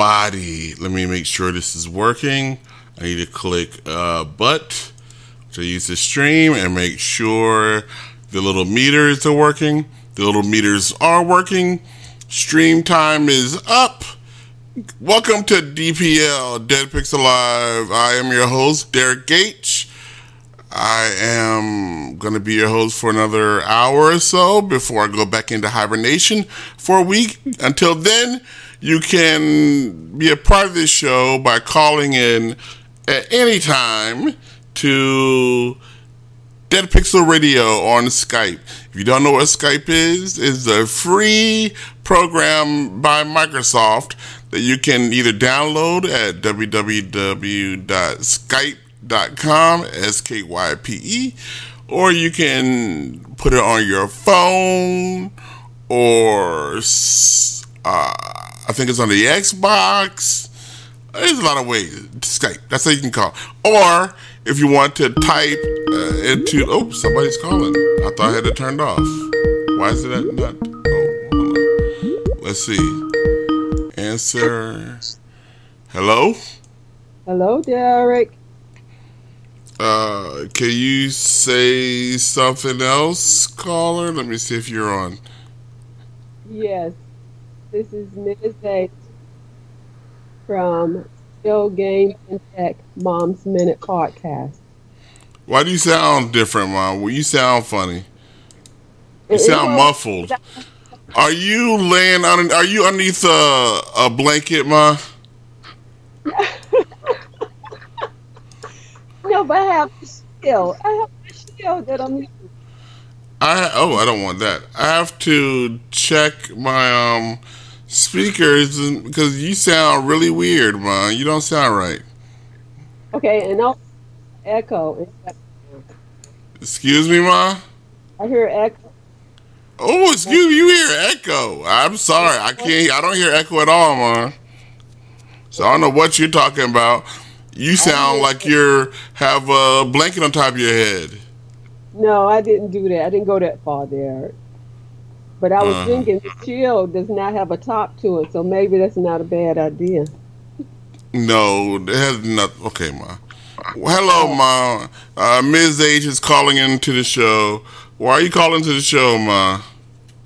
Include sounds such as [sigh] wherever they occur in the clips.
Let me make sure this is working. I need to click uh, but to use the stream and make sure the little meters are working. The little meters are working. Stream time is up. Welcome to DPL Dead Pixel Live. I am your host, Derek Gage. I am going to be your host for another hour or so before I go back into hibernation for a week. Until then, you can be a part of this show by calling in at any time to Dead Pixel Radio on Skype. If you don't know what Skype is, it's a free program by Microsoft that you can either download at www.skype.com, S K Y P E, or you can put it on your phone, or uh, I think it's on the Xbox. There's a lot of ways. Skype. That's how you can call. Or if you want to type uh, into. Oh, somebody's calling. I thought I had it turned off. Why is it not? Oh, let's see. Answer. Hello? Hello, Derek. Uh, can you say something else, caller? Let me see if you're on. Yes. This is Ms. A from Skill Games and Tech Mom's Minute Podcast. Why do you sound different, Mom? Well, you sound funny. You sound muffled. Are you laying on? Are you underneath a, a blanket, Ma? [laughs] no, but I have a shield. I have a shield that I'm using. I oh, I don't want that. I have to check my um speakers because you sound really weird, man. You don't sound right. Okay, and I'll echo. Excuse me, ma. I hear echo. Oh, excuse me, you hear echo. I'm sorry, I can't. I don't hear echo at all, ma. So I don't know what you're talking about. You sound like you're have a blanket on top of your head. No, I didn't do that. I didn't go that far there. But I was uh, thinking the shield does not have a top to it, so maybe that's not a bad idea. No, it has not. Okay, ma. Well, hello, ma. Uh, Ms. H is calling into the show. Why are you calling to the show, ma?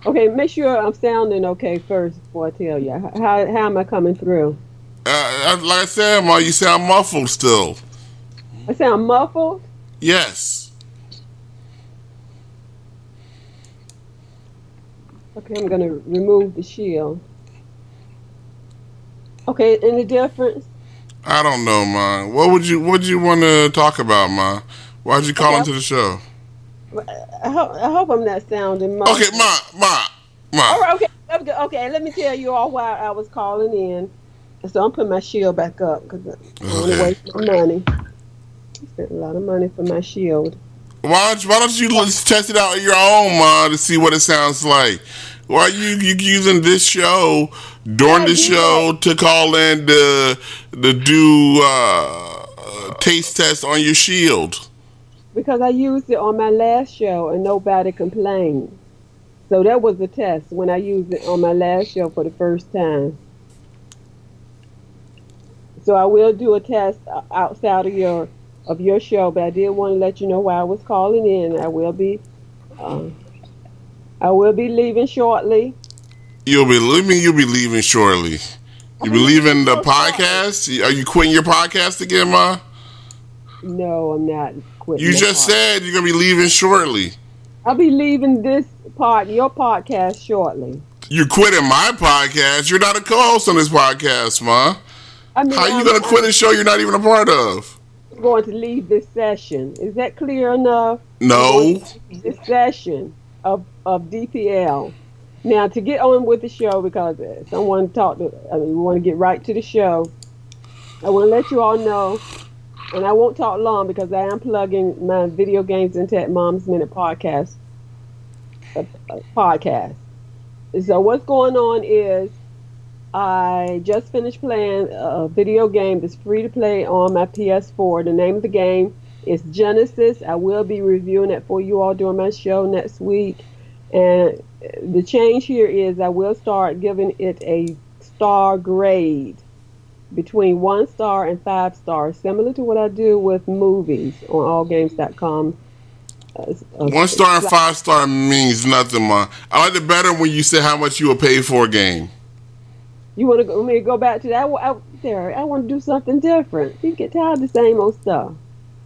Okay, make sure I'm sounding okay first before I tell you. How, how am I coming through? Uh, like I said, ma, you sound muffled still. I sound muffled? Yes. Okay, I'm gonna remove the shield. Okay, any difference? I don't know, ma. What would you What would you want to talk about, ma? Why'd you call okay. into the show? I hope, I hope I'm not sounding. Ma. Okay, ma, ma, ma. All right, okay, okay. Let me tell you all why I was calling in. So I'm putting my shield back up because I don't want to waste my money. I spent a lot of money for my shield. Why don't, why don't you test it out on your own, ma, to see what it sounds like? Why are you, you using this show during the show to call in to, to do uh, taste test on your shield? Because I used it on my last show and nobody complained. So that was the test when I used it on my last show for the first time. So I will do a test outside of your of your show, but I did want to let you know why I was calling in. I will be, uh, I will be leaving shortly. You'll be leaving. You'll be leaving shortly. You be leaving the [laughs] podcast? Are you quitting your podcast again, Ma? No, I'm not quitting. You just said you're gonna be leaving shortly. I'll be leaving this part, your podcast, shortly. You're quitting my podcast. You're not a co-host on this podcast, Ma. I mean, How are you gonna quit a show you're not even a part of? Going to leave this session. Is that clear enough? No. This session of, of DPL. Now, to get on with the show, because someone talked, to, I mean, we want to get right to the show. I want to let you all know, and I won't talk long because I am plugging my video games into tech mom's minute podcast. Uh, podcast. So what's going on is I just finished playing a video game that's free to play on my PS4. The name of the game is Genesis. I will be reviewing it for you all during my show next week. And the change here is I will start giving it a star grade between one star and five stars, similar to what I do with movies on allgames.com. Uh, uh, one star and five star means nothing, man. I like it better when you say how much you will pay for a game. You want to go, me to go back to that? I, I, there, I want to do something different. You get tired of the same old stuff.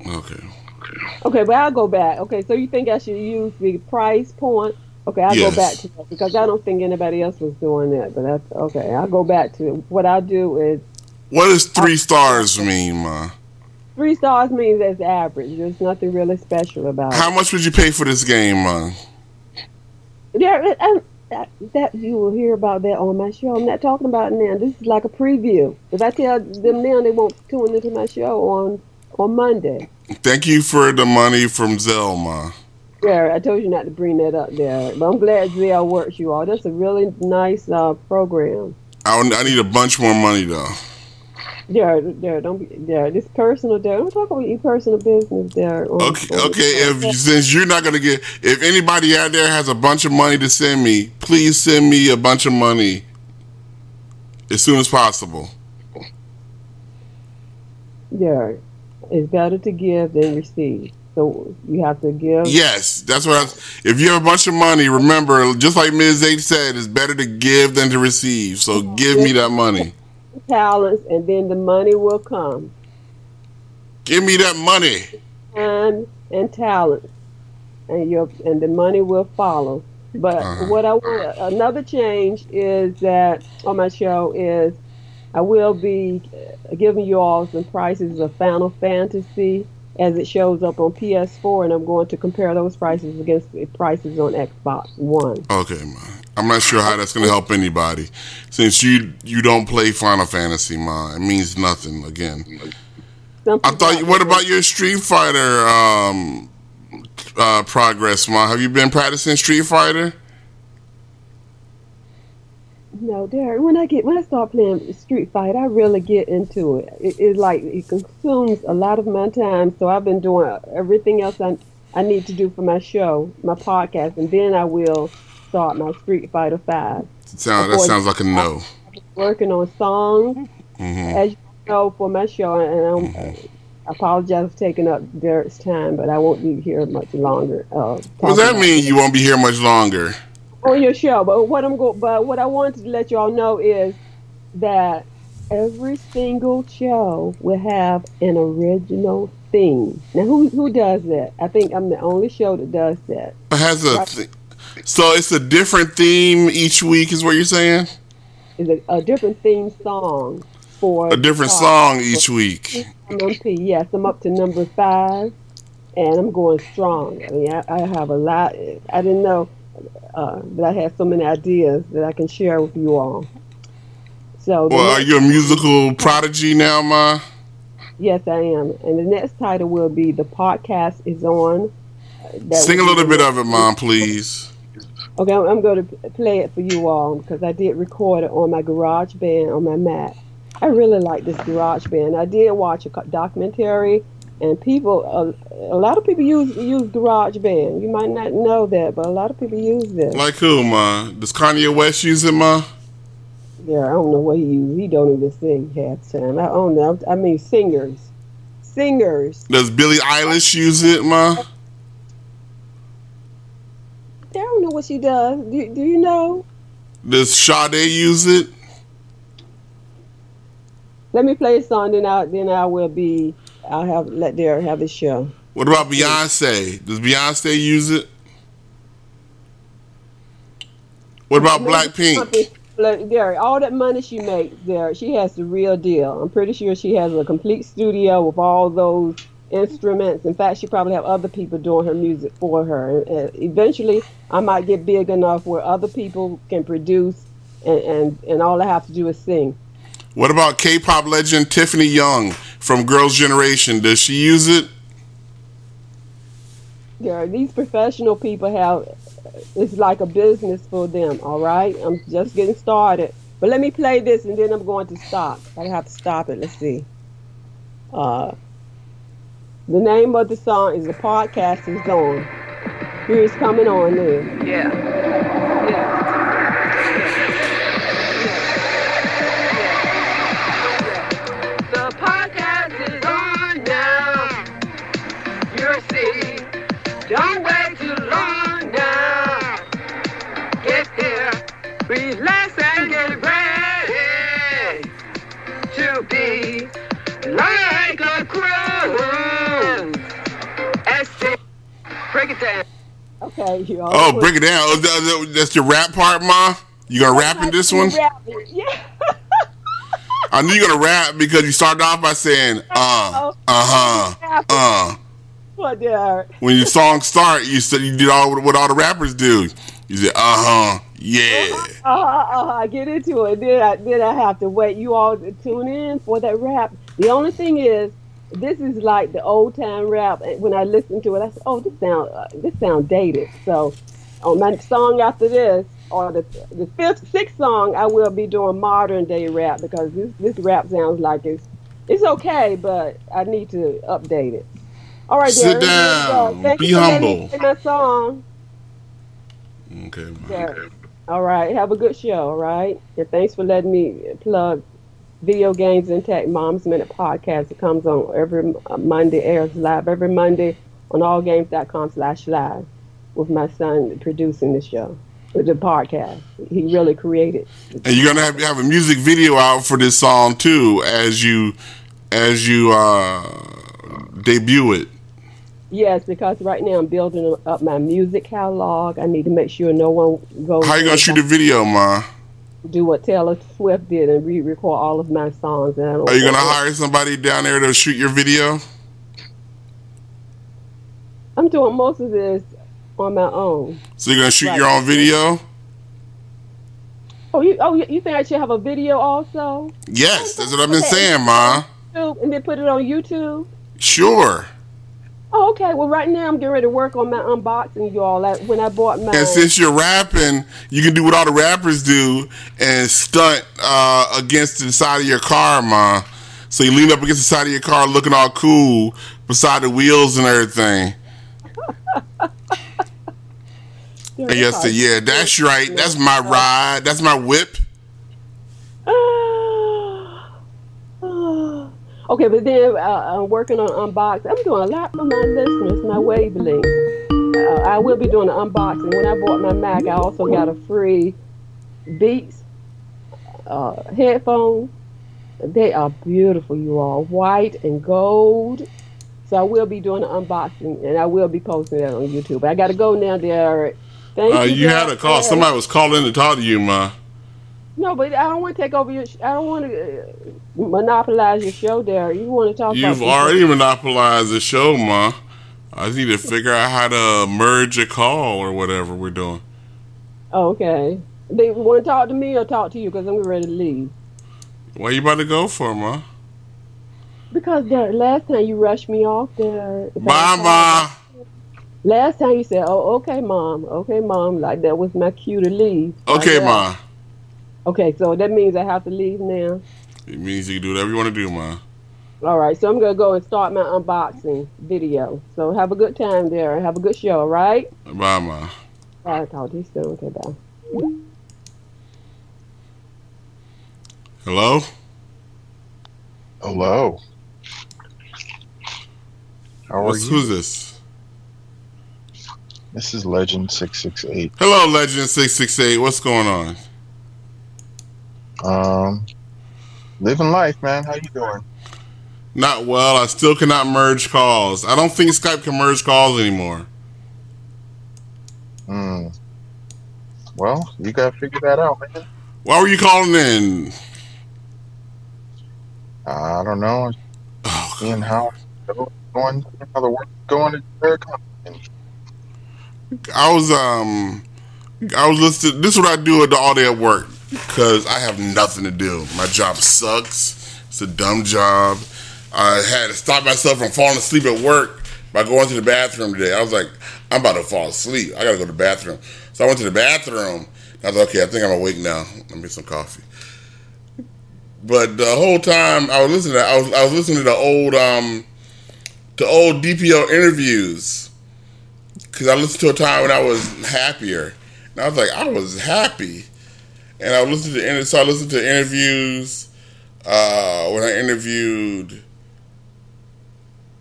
Okay. Okay, but I'll go back. Okay, so you think I should use the price point? Okay, I'll yes. go back to that because I don't think anybody else was doing that. But that's okay. I'll go back to it. What I'll do is. What does 3 stars mean, ma? Three stars means it's average. There's nothing really special about How it. How much would you pay for this game, ma? Yeah, and that, that you will hear about that on my show. I'm not talking about now. This is like a preview. If I tell them now, they won't tune into my show on on Monday. Thank you for the money from Zelma. Yeah, I told you not to bring that up there, but I'm glad Zelle works you all. That's a really nice uh, program. I, I need a bunch more money though. Yeah, yeah, don't be, yeah. This personal, there. Don't talk about your personal business there. On, okay, on okay. If since you're not gonna get, if anybody out there has a bunch of money to send me, please send me a bunch of money as soon as possible. Yeah, it's better to give than receive. So you have to give. Yes, that's what. I, if you have a bunch of money, remember, just like Ms. Eight said, it's better to give than to receive. So give me that money. Talents, and then the money will come. Give me that money. Time and talents, and your and the money will follow. But uh-huh. what I want another change is that on my show is I will be giving you all some prices of Final Fantasy as it shows up on PS4, and I'm going to compare those prices against the prices on Xbox One. Okay. I'm not sure how that's going to help anybody, since you you don't play Final Fantasy, ma. It means nothing. Again, I thought. What about your Street Fighter um, uh, progress, ma? Have you been practicing Street Fighter? No, Derek. When I get when I start playing Street Fighter, I really get into it. it. It's like it consumes a lot of my time. So I've been doing everything else I I need to do for my show, my podcast, and then I will start my Street Fighter Five. Sound that sounds like a no. Working on songs, mm-hmm. as you know, for my show, and I'm. Mm-hmm. I apologize for taking up Derek's time, but I won't be here much longer. Uh, what does that mean? You won't be here much longer? on your show. But what I'm go, but what I wanted to let y'all know is that every single show will have an original theme. Now, who who does that? I think I'm the only show that does that. It has a th- so it's a different theme each week, is what you're saying? Is a, a different theme song for a different song each week. Yes, I'm up to number five, and I'm going strong. I mean, I, I have a lot. I didn't know uh, but I have so many ideas that I can share with you all. So, well, are you a musical prodigy now, Ma? Yes, I am. And the next title will be "The Podcast Is On." Uh, Sing a little bit of it, Mom, please. Okay, I'm going to play it for you all because I did record it on my Garage Band on my Mac. I really like this Garage Band. I did watch a documentary and people a, a lot of people use use garage band. You might not know that, but a lot of people use this. Like who, ma? Does Kanye West use it, ma? Yeah, I don't know what he uses. He don't even sing half time. I don't know. I mean, singers, singers. Does Billie Eilish use it, ma? I don't know what she does. Do, do you know? Does Sade use it? Let me play a song, then I then I will be I'll have let Derek have his show. What about Beyonce? Does Beyonce use it? What about Blackpink? Derek, all that money she makes, there, she has the real deal. I'm pretty sure she has a complete studio with all those instruments. In fact, she probably have other people doing her music for her. And eventually, I might get big enough where other people can produce, and, and, and all I have to do is sing. What about K-pop legend Tiffany Young? from Girls' Generation. Does she use it? Yeah, these professional people have it's like a business for them. All right, I'm just getting started. But let me play this, and then I'm going to stop. I have to stop it. Let's see. Uh, the name of the song is The Podcast Is Gone. Here's coming on then. Yeah. Yeah. Don't wait. Break it down. Okay, you all. Oh, break it down. Oh, that- that- that's your rap part, ma. You gonna rap in this one? Yeah. [laughs] I knew you gonna rap because you started off by saying, uh, uh huh, uh. What there? When your song start, you said you did all what all the rappers do. You said, uh huh, yeah. Uh huh. Uh huh. Get into it. Then I then I have to wait. You all to tune in for that rap. The only thing is, this is like the old time rap. And When I listen to it, I said, "Oh, this sound uh, this sound dated." So, on my song after this, or the the fifth sixth song, I will be doing modern day rap because this this rap sounds like it's it's okay, but I need to update it. All right, Sit Darren, here we go. down. Thank Be you for letting me humble. My song. Okay. Darren. All right. Have a good show. All right. And thanks for letting me plug Video Games and Tech Mom's Minute podcast. It comes on every uh, Monday, airs live every Monday on allgames.com slash live with my son producing the show, the podcast. He really created. And you're gonna have, have a music video out for this song too, as you as you uh, debut it. Yes, because right now I'm building up my music catalog. I need to make sure no one goes. How you gonna shoot the video, ma? Do what Taylor Swift did and re-record all of my songs. And I don't Are you gonna hire somebody down there to shoot your video? I'm doing most of this on my own. So you're gonna shoot Right. your own video? Oh, you oh you you think I should have a video also? Yes, that's what I've been saying, ma. And then put it on YouTube. Sure. Oh, okay. Well, right now I'm getting ready to work on my unboxing, y'all. Like when I bought my. And since you're rapping, you can do what all the rappers do and stunt uh, against the side of your car, ma. So you lean up against the side of your car, looking all cool beside the wheels and everything. [laughs] And say, "Yeah, that's right. That's my ride. That's my whip." Okay, but then uh, I'm working on unboxing. I'm doing a lot for my listeners, my wavelengths. Uh, I will be doing an unboxing. When I bought my Mac, I also got a free Beats uh, headphone. They are beautiful, you all, white and gold. So I will be doing an unboxing, and I will be posting that on YouTube. I got to go now, Derek. Thank Uh, you had a call. Somebody was calling to talk to you, ma. No, but I don't want to take over your. Sh- I don't want to uh, monopolize your show, Derek. You want to talk about? You've already monopolized the show, ma. I just need to figure out how to merge a call or whatever we're doing. Okay. They want to talk to me or talk to you because I'm ready to leave. Where you about to go for, ma? Because Derek, last time you rushed me off there. Bye, ma. Last time you said, "Oh, okay, mom. Okay, mom." Like that was my cue to leave. Okay, Like ma. That. Okay, so that means I have to leave now. It means you can do whatever you want to do, ma. All right, so I'm gonna go and start my unboxing video. So have a good time there and have a good show. All right. Bye, ma. Bye. Talk to you soon. Okay, bye. Hello? Hello. How are you? who's this? This is Legend six six eight. Hello, Legend668. What's going on? Um, living life, man. How you doing? Not well. I still cannot merge calls. I don't think Skype can merge calls anymore. Hmm. Well, you gotta figure that out, man. Why were you calling in? I don't know. Oh, Seeing how going, how the work going at your company. I was um, I was listening. This is what I do all day at work because I have nothing to do. My job sucks. It's a dumb job. I had to stop myself from falling asleep at work by going to the bathroom today. I was like, I'm about to fall asleep. I gotta go to the bathroom. So I went to the bathroom. I was like, okay, I think I'm awake now. Let me get some coffee. But the whole time I was listening, to, I was I was listening to the old um, to old DPO interviews because I listened to a time when I was happier, and I was like, I was happy, and I listened to so I listened to interviews uh, when I interviewed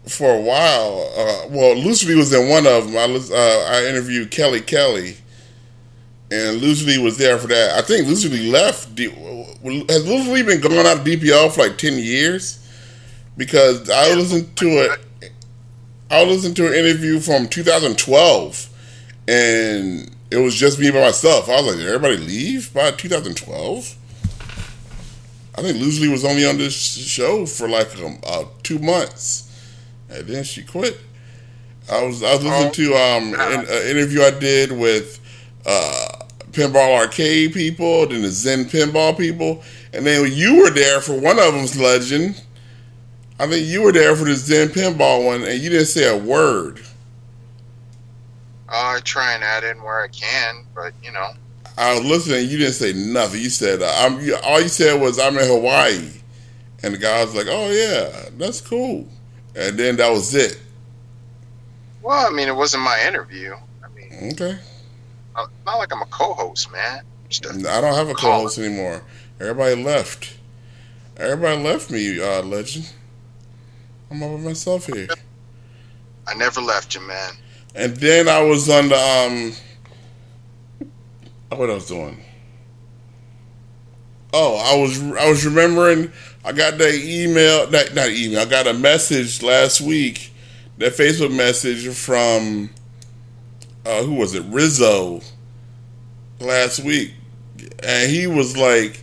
for a while. Uh, well, Lucy was in one of them. I uh, I interviewed Kelly Kelly, and Lucy was there for that. I think Lucy left. D- Has Lucy been going out of DPL for like ten years? Because I listened to it. I listened to an interview from 2012, and it was just me by myself. I was like, "Did everybody leave by 2012?" I think Lucy was only on this show for like um, uh, two months, and then she quit. I was I was listening to um an uh, interview I did with uh, Pinball Arcade people, then the Zen Pinball people, and then you were there for one of them's Legend. I think you were there for the Zen Pinball one, and you didn't say a word. I try and add in where I can, but you know, I was listening. You didn't say nothing. You said uh, I'm. You, all you said was I'm in Hawaii, and the guy was like, "Oh yeah, that's cool," and then that was it. well, I mean, it wasn't my interview. I mean, Okay, not not like I'm a co-host, man. A- I don't have a co-host anymore. Everybody left. Everybody left me, uh, legend. I'm all by myself here. I never left you, man. And then I was on the um. What I was doing? Oh, I was I was remembering. I got that email, not not email. I got a message last week, that Facebook message from uh, who was it? Rizzo. Last week, and he was like,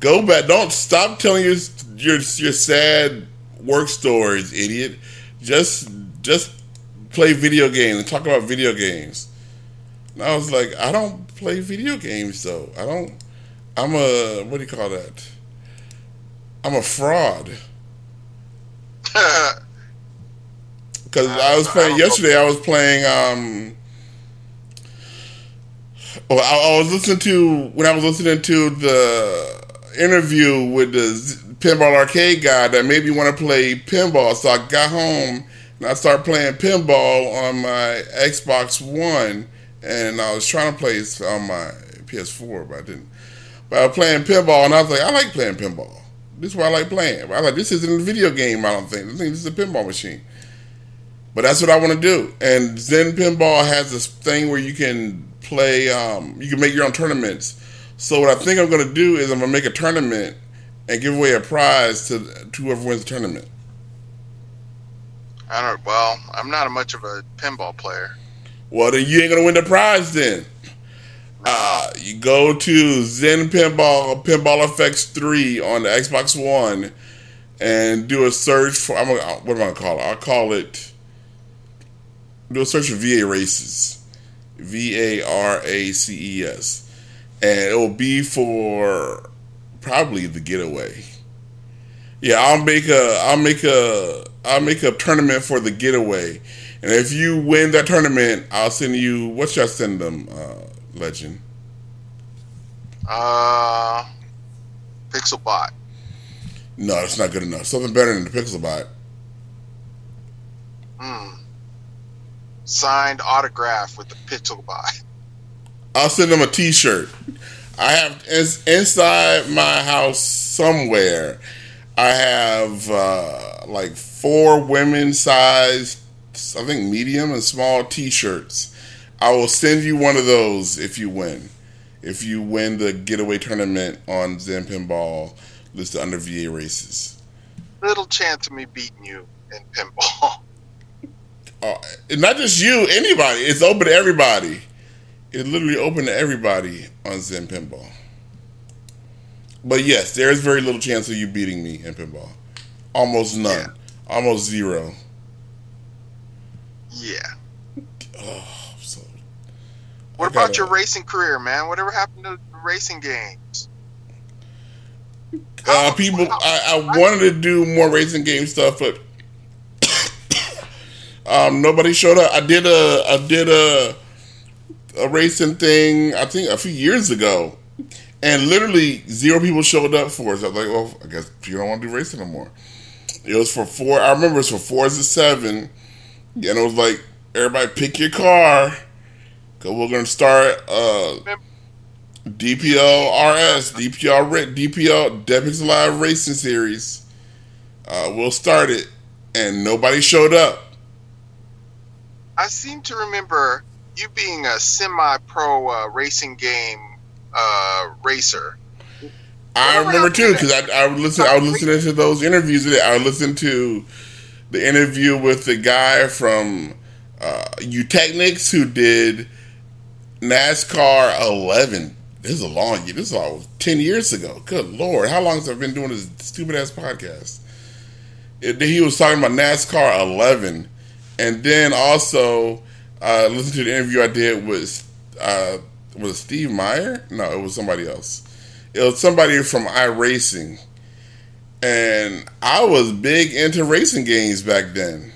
"Go back. Don't stop telling your your your sad work stories, idiot. Just just play video games and talk about video games." And I was like, "I don't play video games though. I don't. I'm a what do you call that? I'm a fraud." [laughs] Because I was playing yesterday. I was playing. um Well, I, I was listening to when I was listening to the interview with the pinball arcade guy that made me want to play pinball. So I got home and I started playing pinball on my Xbox One, and I was trying to play it on my PS4, but I didn't. But I was playing pinball, and I was like, I like playing pinball. This is what I like playing. I like this isn't a video game. I don't think. I think this is a pinball machine. But that's what I want to do. And Zen Pinball has this thing where you can play. Um, you can make your own tournaments. So what I think I'm going to do is I'm going to make a tournament and give away a prize to, to whoever wins the tournament. I don't. Well, I'm not a much of a pinball player. Well, then you ain't going to win the prize then. Uh, you go to Zen Pinball Pinball Effects 3 on the Xbox One and do a search for. I'm gonna, what am I to call it? I'll call it. Do a search for VA Races. V A R A C E S. And it will be for probably the getaway. Yeah, I'll make a I'll make a I'll make a tournament for the getaway. And if you win that tournament, I'll send you what should I send them, uh, legend? Uh, Pixelbot. No, that's not good enough. Something better than the Pixelbot. Hmm. Signed autograph with the Pixelbot. I'll send them a T-shirt. I have it's inside my house somewhere. I have uh, like four women's size, I think medium and small T-shirts. I will send you one of those if you win. If you win the getaway tournament on Zen Pinball listed under VA races. Little chance of me beating you in pinball. [laughs] Uh, not just you, anybody. It's open to everybody. It's literally open to everybody on Zen Pinball. But yes, there is very little chance of you beating me in pinball. Almost none. Yeah. Almost zero. Yeah. Oh, so What about your racing career, man? Whatever happened to racing games? uh, people, I, I wanted to do more racing game stuff, but [coughs] um, nobody showed up. I did a, I did a, a racing thing. I think a few years ago, and literally zero people showed up for us. I was like, well, I guess you don't want to do racing no more. It was for four. I remember it was for four to seven, and it was like everybody pick your car, cause we're gonna start. Uh, DPL RS, DPL DPL Live Racing Series. Uh, we'll start it, and nobody showed up. I seem to remember you being a semi-pro uh, racing game uh, racer. I remember too because I, I would listen. I was listening to those interviews. That I would listen to the interview with the guy from uh, Eutechnyx who did NASCAR 11. This is a long. year. This is all ten years ago. Good lord, how long has I been doing this stupid ass podcast? It, he was talking about NASCAR 11, and then also uh, listen to the interview I did with uh, was Steve Meyer? No, it was somebody else. It was somebody from iRacing, and I was big into racing games back then.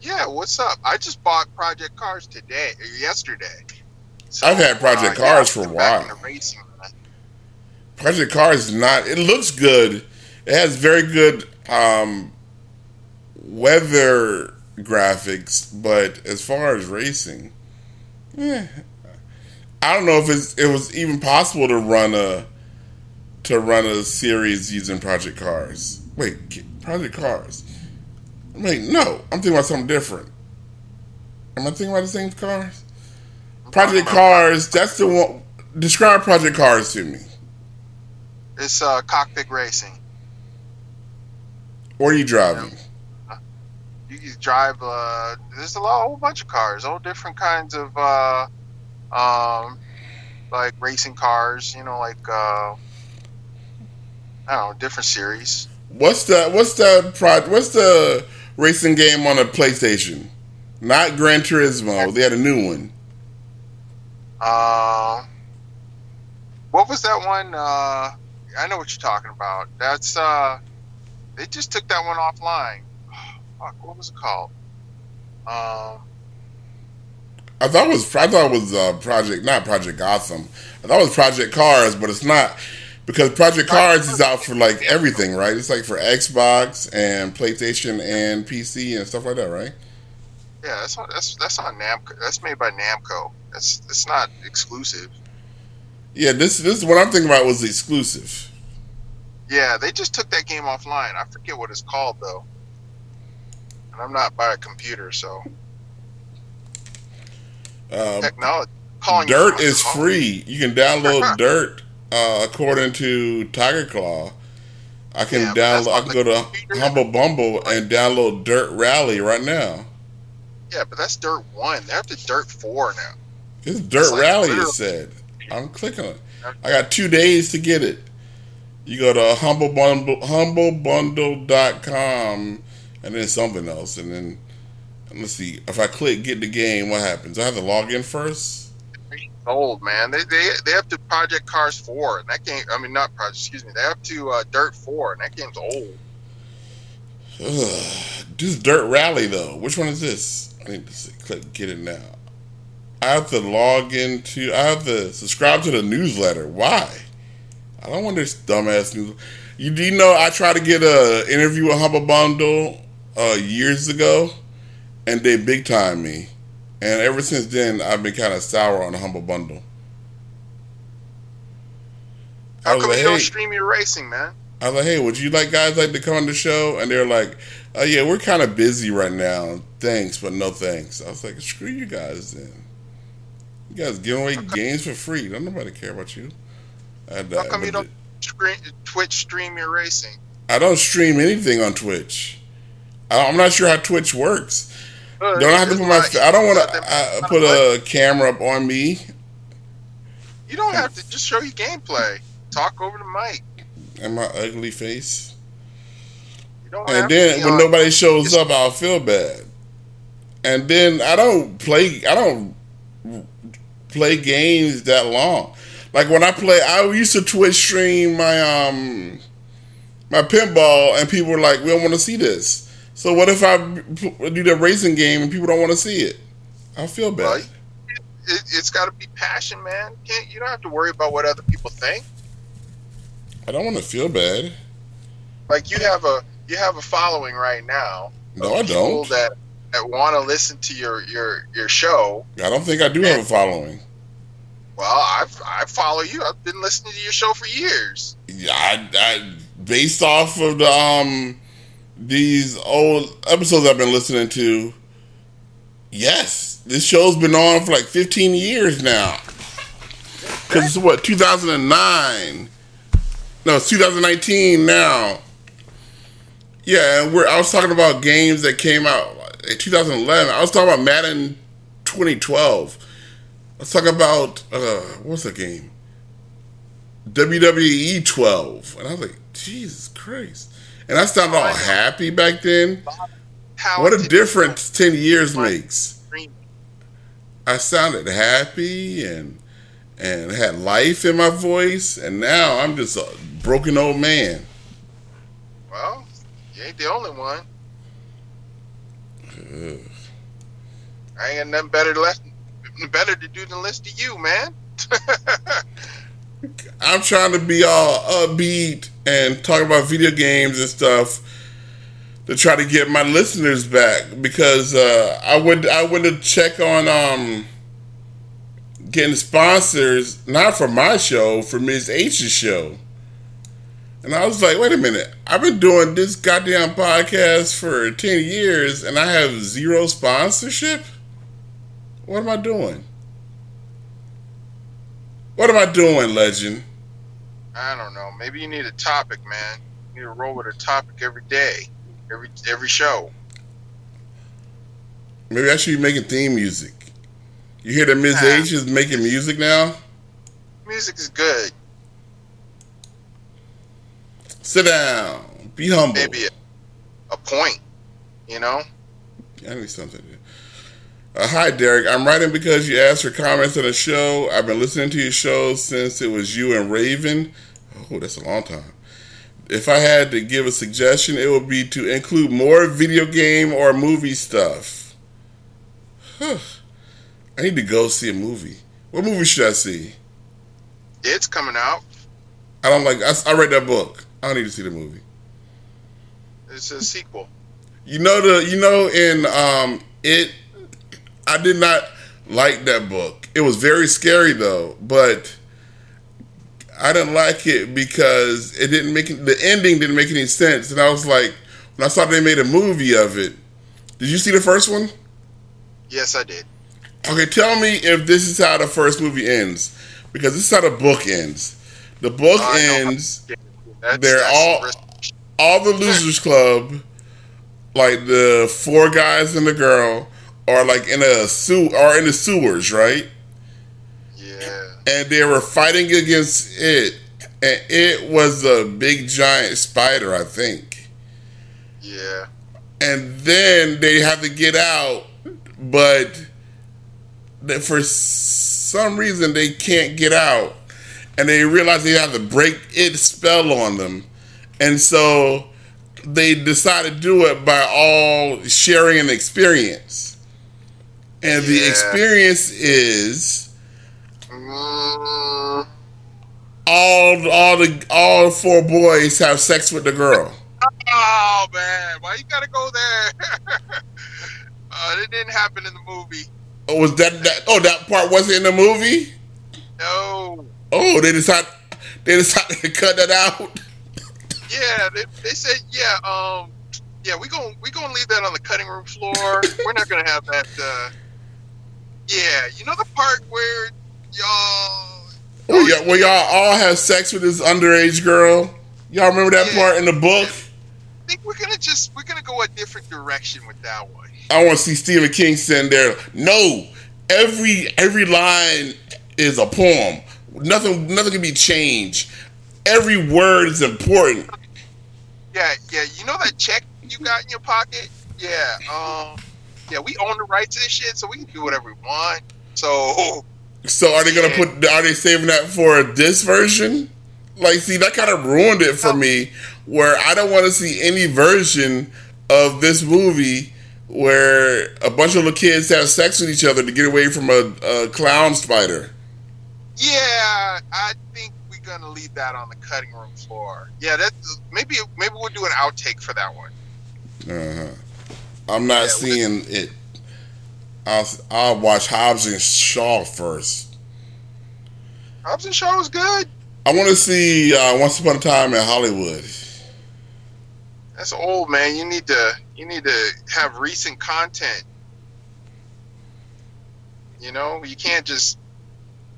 Yeah, what's up? I just bought Project Cars today, yesterday. So, I've had Project yeah, Cars for a while. racing. Project Cars is not. It looks good. It has very good um, weather graphics, but as far as racing, eh, I don't know if it's, it was even possible to run a to run a series using Project Cars. Wait, Project Cars. Wait, no, I'm thinking about something different. Am I thinking about the same cars? Project Cars. That's the one. Describe Project Cars to me. It's uh, cockpit racing. Or are you driving? You can drive. Uh, there's a lot, a whole bunch of cars, all different kinds of, uh, um, like racing cars. You know, like uh, I don't know, different series. What's the what's the pro, what's the racing game on the PlayStation? Not Gran Turismo. They had a new one. Uh, what was that one? Uh, I know what you're talking about. That's uh, they just took that one offline. [sighs] Fuck, what was it called? Um, I thought it was I thought it was uh, Project not Project Gotham. I thought it was Project Cars, but it's not because Project Cars is out for like everything, right? It's like for Xbox and PlayStation and PC and stuff like that, right? yeah, that's on, that's that's on Namco. That's made by Namco. That's it's not exclusive. Yeah, this this is what I'm thinking about was exclusive. Yeah, they just took that game offline. I forget what it's called though. And I'm not by a computer, so Um, technology. Calling Dirt is phone. free. You can download [laughs] Dirt uh, according to Tiger Claw. I can Yeah, download. I can go to computer. Humble Bundle and download Dirt Rally right now. Yeah, but that's Dirt One. They're up to Dirt Four now. It's Dirt like Rally. It said. I'm clicking it. I got two days to get it. You go to humble bundle humblebundle.com and then something else and then let's see if I click get the game what happens I have to log in first Old man. They they they have to Project Cars Four, and that game. I mean, not Project. Excuse me. They have to uh, Dirt Four, and that game's old. [sighs] This is Dirt Rally though. Which one is this? I need to click get it now. I have to log into. I have to subscribe to the newsletter. Why? I don't want this dumbass news. You do you know I tried to get a interview with Humble Bundle uh, years ago, and they big time me. And ever since then, I've been kind of sour on the Humble Bundle. How come like, you don't stream your racing, man? I was like, hey, would you like guys like to come on the show? And they're like, oh yeah, we're kind of busy right now. Thanks, but no thanks. I was like, screw you guys then. You guys giving away games for free. Don't nobody care about you. And, How come you don't screen, Twitch stream your racing? I don't stream anything on Twitch. I'm not sure how Twitch works. Don't I have to put my? I don't want to put a camera up on me You don't have to just show your gameplay. Talk over the mic. and my ugly face. You don't And then when nobody shows up, I'll feel bad. And then I don't play. I don't play games that long. Like when I play, I used to Twitch stream my um my pinball, and people were like, "We don't want to see this." So what if I do the racing game and people don't want to see it? I feel bad. Well, it, it's got to be passion, man. You can't you don't have to worry about what other people think. I don't want to feel bad. Like you have a you have a following right now. No, I don't. That that want to listen to your your your show. I don't think I do have a following. Well, I I follow you. I've been listening to your show for years. Yeah, I, I based off of the um these old episodes I've been listening to, yes, this show's been on for like 15 years now. Because it's what, 2009? No, it's 2019 now. Yeah, and we're, I was talking about games that came out in 2011. I was talking about Madden 2012. Let's talk about, uh, what's the game? WWE 12. And I was like, Jesus Christ. And I sounded all happy back then. What a difference 10 years makes. I sounded happy and and had life in my voice, and now I'm just a broken old man. Well, you ain't the only one. Ugh. I ain't got nothing better to better to do than listen to you, man. [laughs] I'm trying to be all upbeat and talk about video games and stuff to try to get my listeners back because uh, I would I to check on um, getting sponsors not for my show for Ms. H's show, and I was like, wait a minute, I've been doing this goddamn podcast for ten years and I have zero sponsorship. What am I doing? What am I doing, legend? I don't know. Maybe you need a topic, man. You need to roll with a topic every day, every every show. Maybe I should be making theme music. You hear that Ms. H is making music now? Music is good. Sit down. Be humble. Maybe a, a point, you know. I need something. Uh, hi, Derek. I'm writing because you asked for comments on the show. I've been listening to your show since it was you and Raven. Oh, that's a long time. If I had to give a suggestion, it would be to include more video game or movie stuff. Huh. I need to go see a movie. What movie should I see? It's coming out. I don't like. I, I read that book. I don't need to see the movie. It's a sequel. You know the. You know in um it. I did not like that book. It was very scary though, but I didn't like it because it didn't make the ending didn't make any sense, and I was like, when I saw they made a movie of it. Did you see the first one? Yes, I did. Okay, tell me if this is how the first movie ends, because this is how the book ends. The book know. ends. That's, They're that's all- all the losers club, like the four guys and the girl, are like in a sew are in the sewers, right? Yeah. And they were fighting against it, and it was a big giant spider, I think. Yeah. And then they have to get out, but for some reason they can't get out, and they realize they have to break its spell on them, and so they decide to do it by all sharing an experience, and the experience is all all the all four boys have sex with the girl. oh man, why you gotta go there? [laughs] uh, it didn't happen in the movie. Oh, was that that? Oh, that part wasn't in the movie. No. Oh, they decided they decided to cut that out. Yeah, they, they said yeah. Um, yeah, we gon' we gonna leave that on the cutting room floor. We're not gonna have that. Uh, yeah, you know the part where y'all. Where y'all, y'all all have sex with this underage girl. Y'all remember that Yeah. part in the book? I think we're gonna just we're gonna go a different direction with that one. I want to see Stephen King sitting there. No, every every line is a poem. Nothing nothing can be changed. Every word is important. Yeah, yeah. You know that check you got in your pocket? Yeah. Um. Yeah, we own the rights to this shit, so we can do whatever we want. So So are they gonna put? Are they saving that for this version? Like, see, that kind of ruined it for me. Where I don't want to see any version of this movie where a bunch of little kids have sex with each other to get away from a, a clown spider. yeah, I think we're gonna leave that on the cutting room floor. Yeah, that maybe maybe we'll do an outtake for that one. Uh-huh. I'm not Yeah, seeing it. I'll, I'll watch Hobbs and Shaw first. Hobbs and Shaw was good. I want to see uh, Once Upon a Time in Hollywood. That's old, man. You need to you need to have recent content. You know, you can't just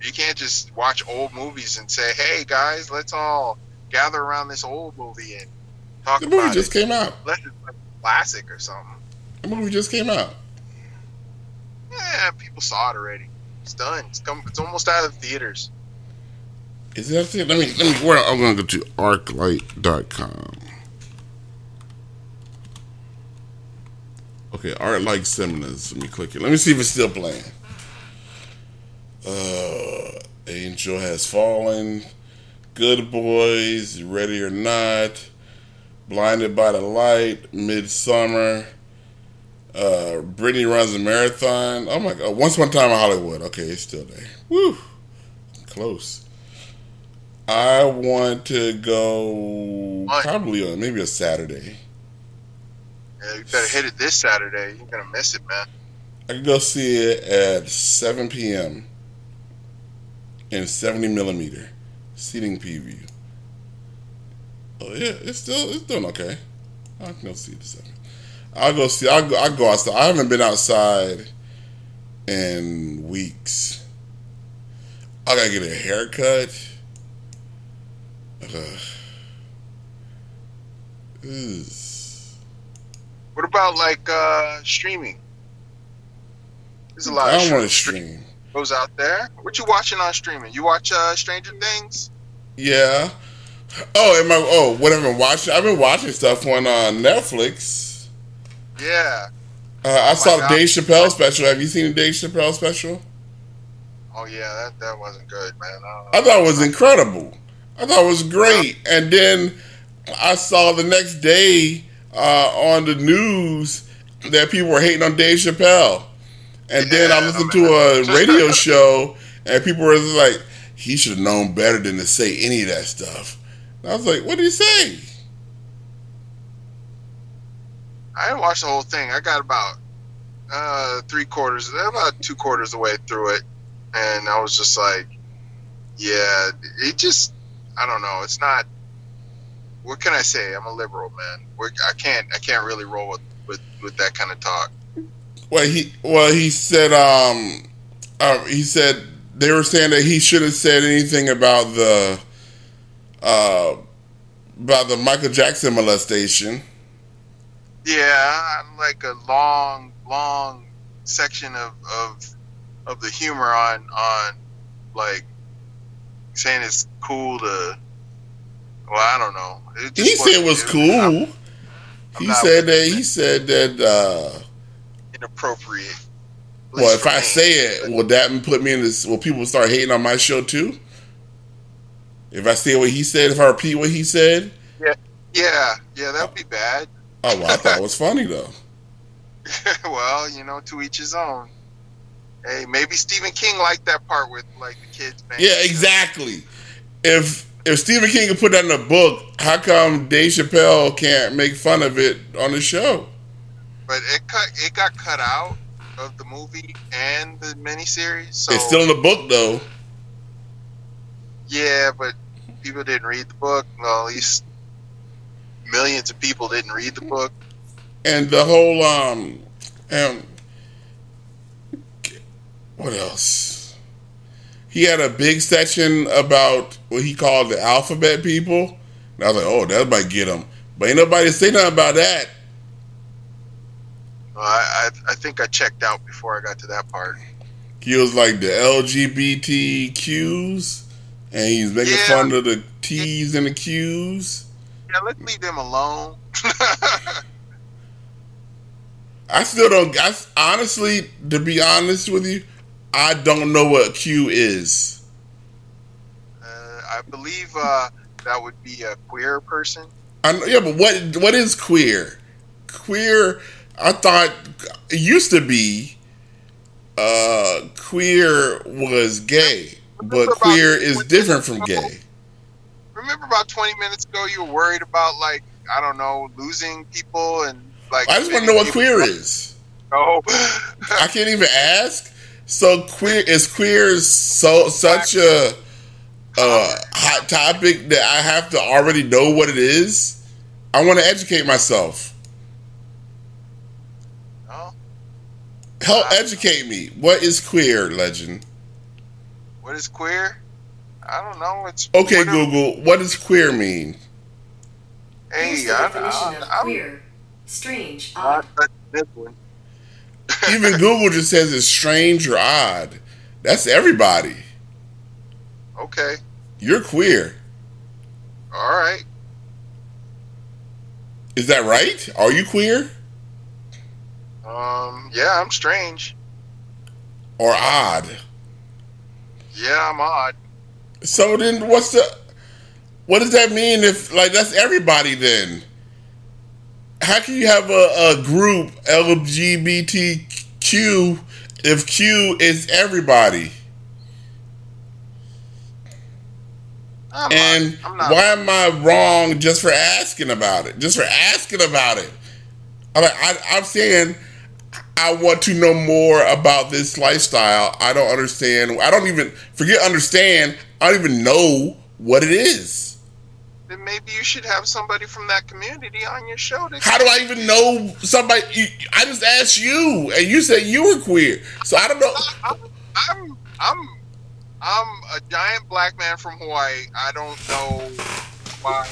you can't just watch old movies and say, "Hey guys, let's all gather around this old movie and talk The movie just it." came out. Unless it's like a classic or something. The movie just came out. Yeah, people saw it already. It's done. It's come. It's almost out of theaters. Is that it? Let me let me. Where I'm gonna go to arclight.com. Okay, ArcLight Cinemas. Let me click it. Let me see if it's still playing. Uh, Angel has fallen. Good Boys, Ready or Not, Blinded by the Light, Midsommar. Uh, Brittany runs a marathon. Oh my god! Once a Time in Hollywood. Okay, it's still there. Woo, close. I want to go What? probably on maybe a Saturday. Yeah, you better hit it this Saturday. You're gonna miss it, man. I can go see it at 7 p.m. in 70 millimeter seating preview. Oh yeah, it's still it's doing okay. I can go see it at seven. I'll go see. I'll go. I'll go outside. I haven't been outside in weeks. I gotta get a haircut. What about like uh streaming? There's a lot I don't want to stream. shows out there. What you watching on streaming? You watch uh Stranger Things? Yeah. Oh, am I? Oh, what I've been watching? I've been watching stuff on uh, Netflix. Yeah. Uh, I my saw the God. Dave Chappelle special. Have you seen the Dave Chappelle special? Oh yeah, that that wasn't good, man. I, I thought it was incredible. I thought it was great. And then I saw the next day uh, on the news that people were hating on Dave Chappelle. And then I Yeah, listened man. to a [laughs] radio show, and people were like, he should have known better than to say any of that stuff. And I was like, what did he say? I didn't watch the whole thing. I got about uh three quarters, about two quarters of the way through it, and I was just like, yeah, it just, I don't know. It's not. What can I say? I'm a liberal, man. We're, I can't, I can't really roll with, with, with that kind of talk. Well, he well he said um, uh, he said they were saying that he should have said anything about the uh, about the Michael Jackson molestation. Yeah, like a long, long section of of of the humor on on like saying it's cool to. Well, I don't know. He said it was I'm cool. He said that he said that. Uh, inappropriate. Well, if I say it, will that put me in this? Will people start hating on my show too? If I say what he said, if I repeat what he said, yeah, yeah, yeah, that would be bad. Oh well, I thought it was funny though. [laughs] well, you know, to each his own. Hey, maybe Stephen King liked that part with like the kids. Man. Yeah, exactly. If if Stephen King could put that in a book, how come Dave Chappelle can't make fun of it on the show? But it cut, it got cut out of the movie and the miniseries. So it's still in the book though. yeah, but people didn't read the book. Well, at least millions of people didn't read the book. And the whole um um what else? He had a big section about what he called the alphabet people. And I was like, oh, that might get him. But ain't nobody say nothing about that. Well, I, I I think I checked out before I got to that part. He was like the LGBTQs, and he's making Yeah. fun of the T's and the Q's. Yeah, let's leave them alone. I still don't. I, honestly, to be honest with you, I don't know what Q is. uh, I believe uh, that would be a queer person. I know, yeah, but what what is queer? Queer, I thought it used to be. Uh, queer was gay, but queer is different from gay. Remember about 20 minutes ago, you were worried about like I don't know losing people and like. I just want to know what queer is. No. I can't even ask. So queer is queer so such a uh, hot topic that I have to already know what it is. I want to educate myself. No. Help educate me. What is queer, legend? What is queer? I don't know. It's Okay, what do- Google. What does queer mean? Here's Hey, the I, definition of I, I'm queer. Strange, odd. touching. [laughs] Even Google just says it's strange or odd. That's everybody. Okay. You're queer. All right. Is that right? Are you queer Um. Yeah, I'm strange. or odd? Yeah, I'm odd. So then, what's the? What does that mean? If like that's everybody, then how can you have a, a group LGBTQ if Q is everybody? I'm And not, not. why am I wrong just for asking about it? Just for asking about it? I'm, like, I, I'm saying I want to know more about this lifestyle. I don't understand. I don't even forget understand. I don't even know what it is. Then maybe you should have somebody from that community on your show. How do I even know somebody? I just asked you, and you said you were queer. So I don't know. I'm, I'm, I'm, I'm a giant black man from Hawaii. I don't know why,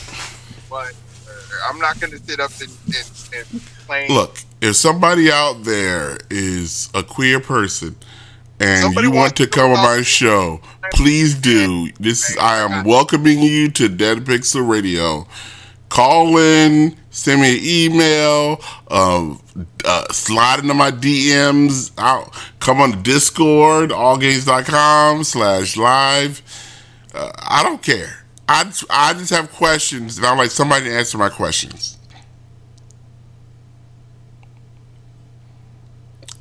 but uh, I'm not going to sit up and, and, and claim. Look, if somebody out there is a queer person and Somebody you want to come on my show, please do. This is, I am welcoming you to Dead Pixel Radio. Call in, send me an email, uh, uh, slide into my DMs. Out, come on to Discord, allgames.com slash live. Uh, I don't care. I, I just have questions, and I'd like somebody to answer my questions.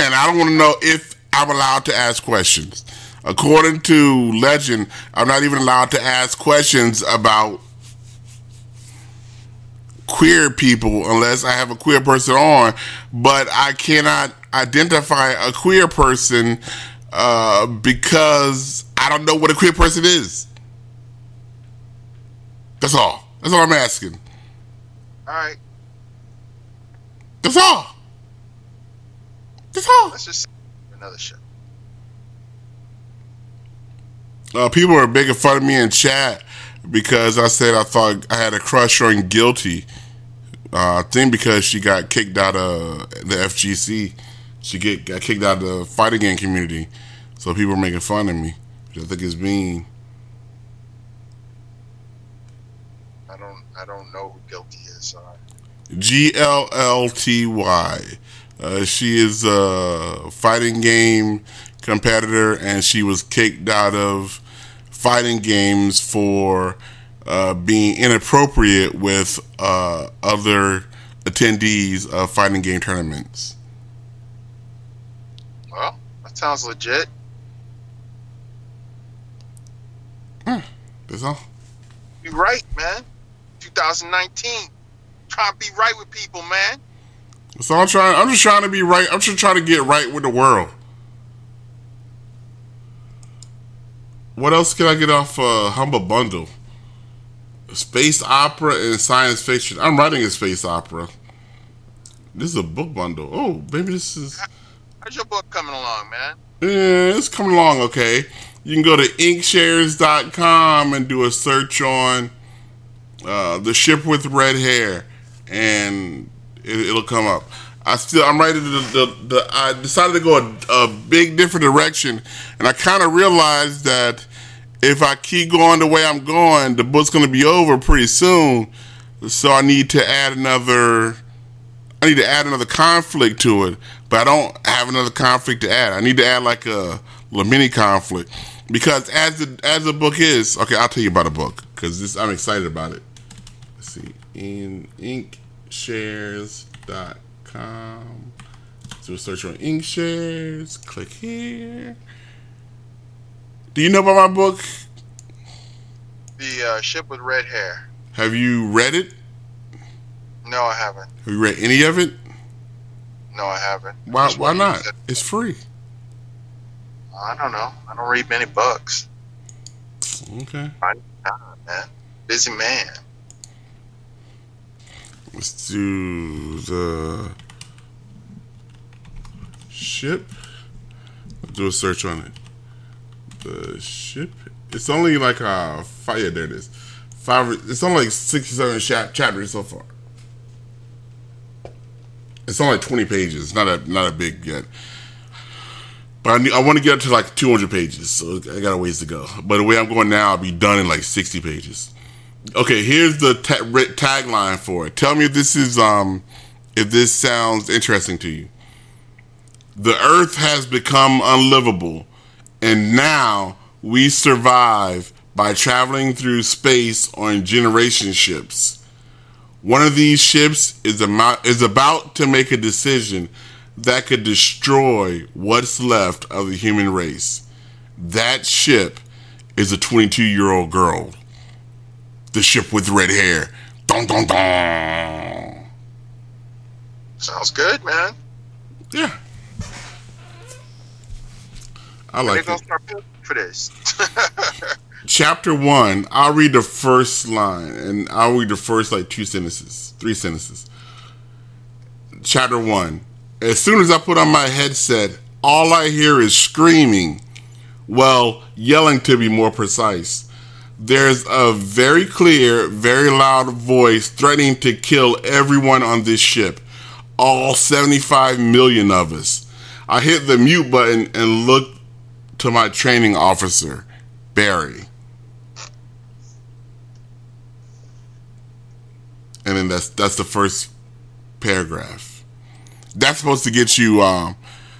And I don't want to know if I'm allowed to ask questions. According to legend, I'm not even allowed to ask questions about queer people unless I have a queer person on, but I cannot identify a queer person uh, because I don't know what a queer person is. That's all. That's all I'm asking. All right, That's all. That's all. let's just another show. Uh, people are making fun of me in chat because I said I thought I had a crush on Guilty. Uh, I think because she got kicked out of the FGC, she get got kicked out of the fighting game community. So people are making fun of me, which I think is mean. I don't, I don't know who guilty is. Sorry. G L L T Y. Uh, she is a fighting game competitor, and she was kicked out of fighting games for uh, being inappropriate with uh, other attendees of fighting game tournaments. Well, that sounds legit. That's all. Be right, man. 2019. Trying to be right with people, man. So I'm trying. I'm just trying to be right. I'm just trying to get right with the world. What else can I get off uh, Humble Bundle? Space opera and science fiction. I'm writing a space opera. This is a book bundle. Oh, maybe this is. How's your book coming along, man? Yeah, it's coming along okay. You can go to inkshares.com and do a search on uh, the ship with red hair, and it, it'll come up. I still, I'm writing the, the, the I decided to go a, a big different direction, and I kind of realized that if I keep going the way I'm going, the book's going to be over pretty soon. So I need to add another. I need to add another conflict to it, but I don't have another conflict to add. I need to add like a little mini conflict because as the as the book is, okay, I'll tell you about the book because this I'm excited about it. Let's see, in inkshares.com. Do a search on inkshares. Click here. Do you know about my book? The uh, ship with red hair. Have you read it? No, I haven't. Have you read any of it? No, I haven't. Why why not? It's free. I don't know. I don't read many books. Okay. I, Man, busy man. Let's do the ship. Let's do a search on it. The ship. It's only like a. Yeah, there it is. Five. It's only like sixty-seven cha- chapters so far. It's only like twenty pages. Not a not a big yet. But I, I want to get up to like 200 pages, so I got a ways to go. But the way I'm going now, I'll be done in like 60 pages. Okay, here's the ta- tagline for it. Tell me if this is um if this sounds interesting to you. The Earth has become unlivable, and now we survive by traveling through space on generation ships. One of these ships is about, is about to make a decision that could destroy what's left of the human race. That ship is a 22 year old girl. The ship with red hair. Dun, dun, dun. Sounds good, man. Yeah. I like it. start for this. [laughs] Chapter one, I'll read the first line and I'll read the first like two sentences, three sentences. Chapter one. As soon as I put on my headset, all I hear is screaming. Well, yelling to be more precise. There's a very clear, very loud voice threatening to kill everyone on this ship. All 75 million of us. I hit the mute button and looked to my training officer, Barry. And then that's that's the first paragraph. That's supposed to get you um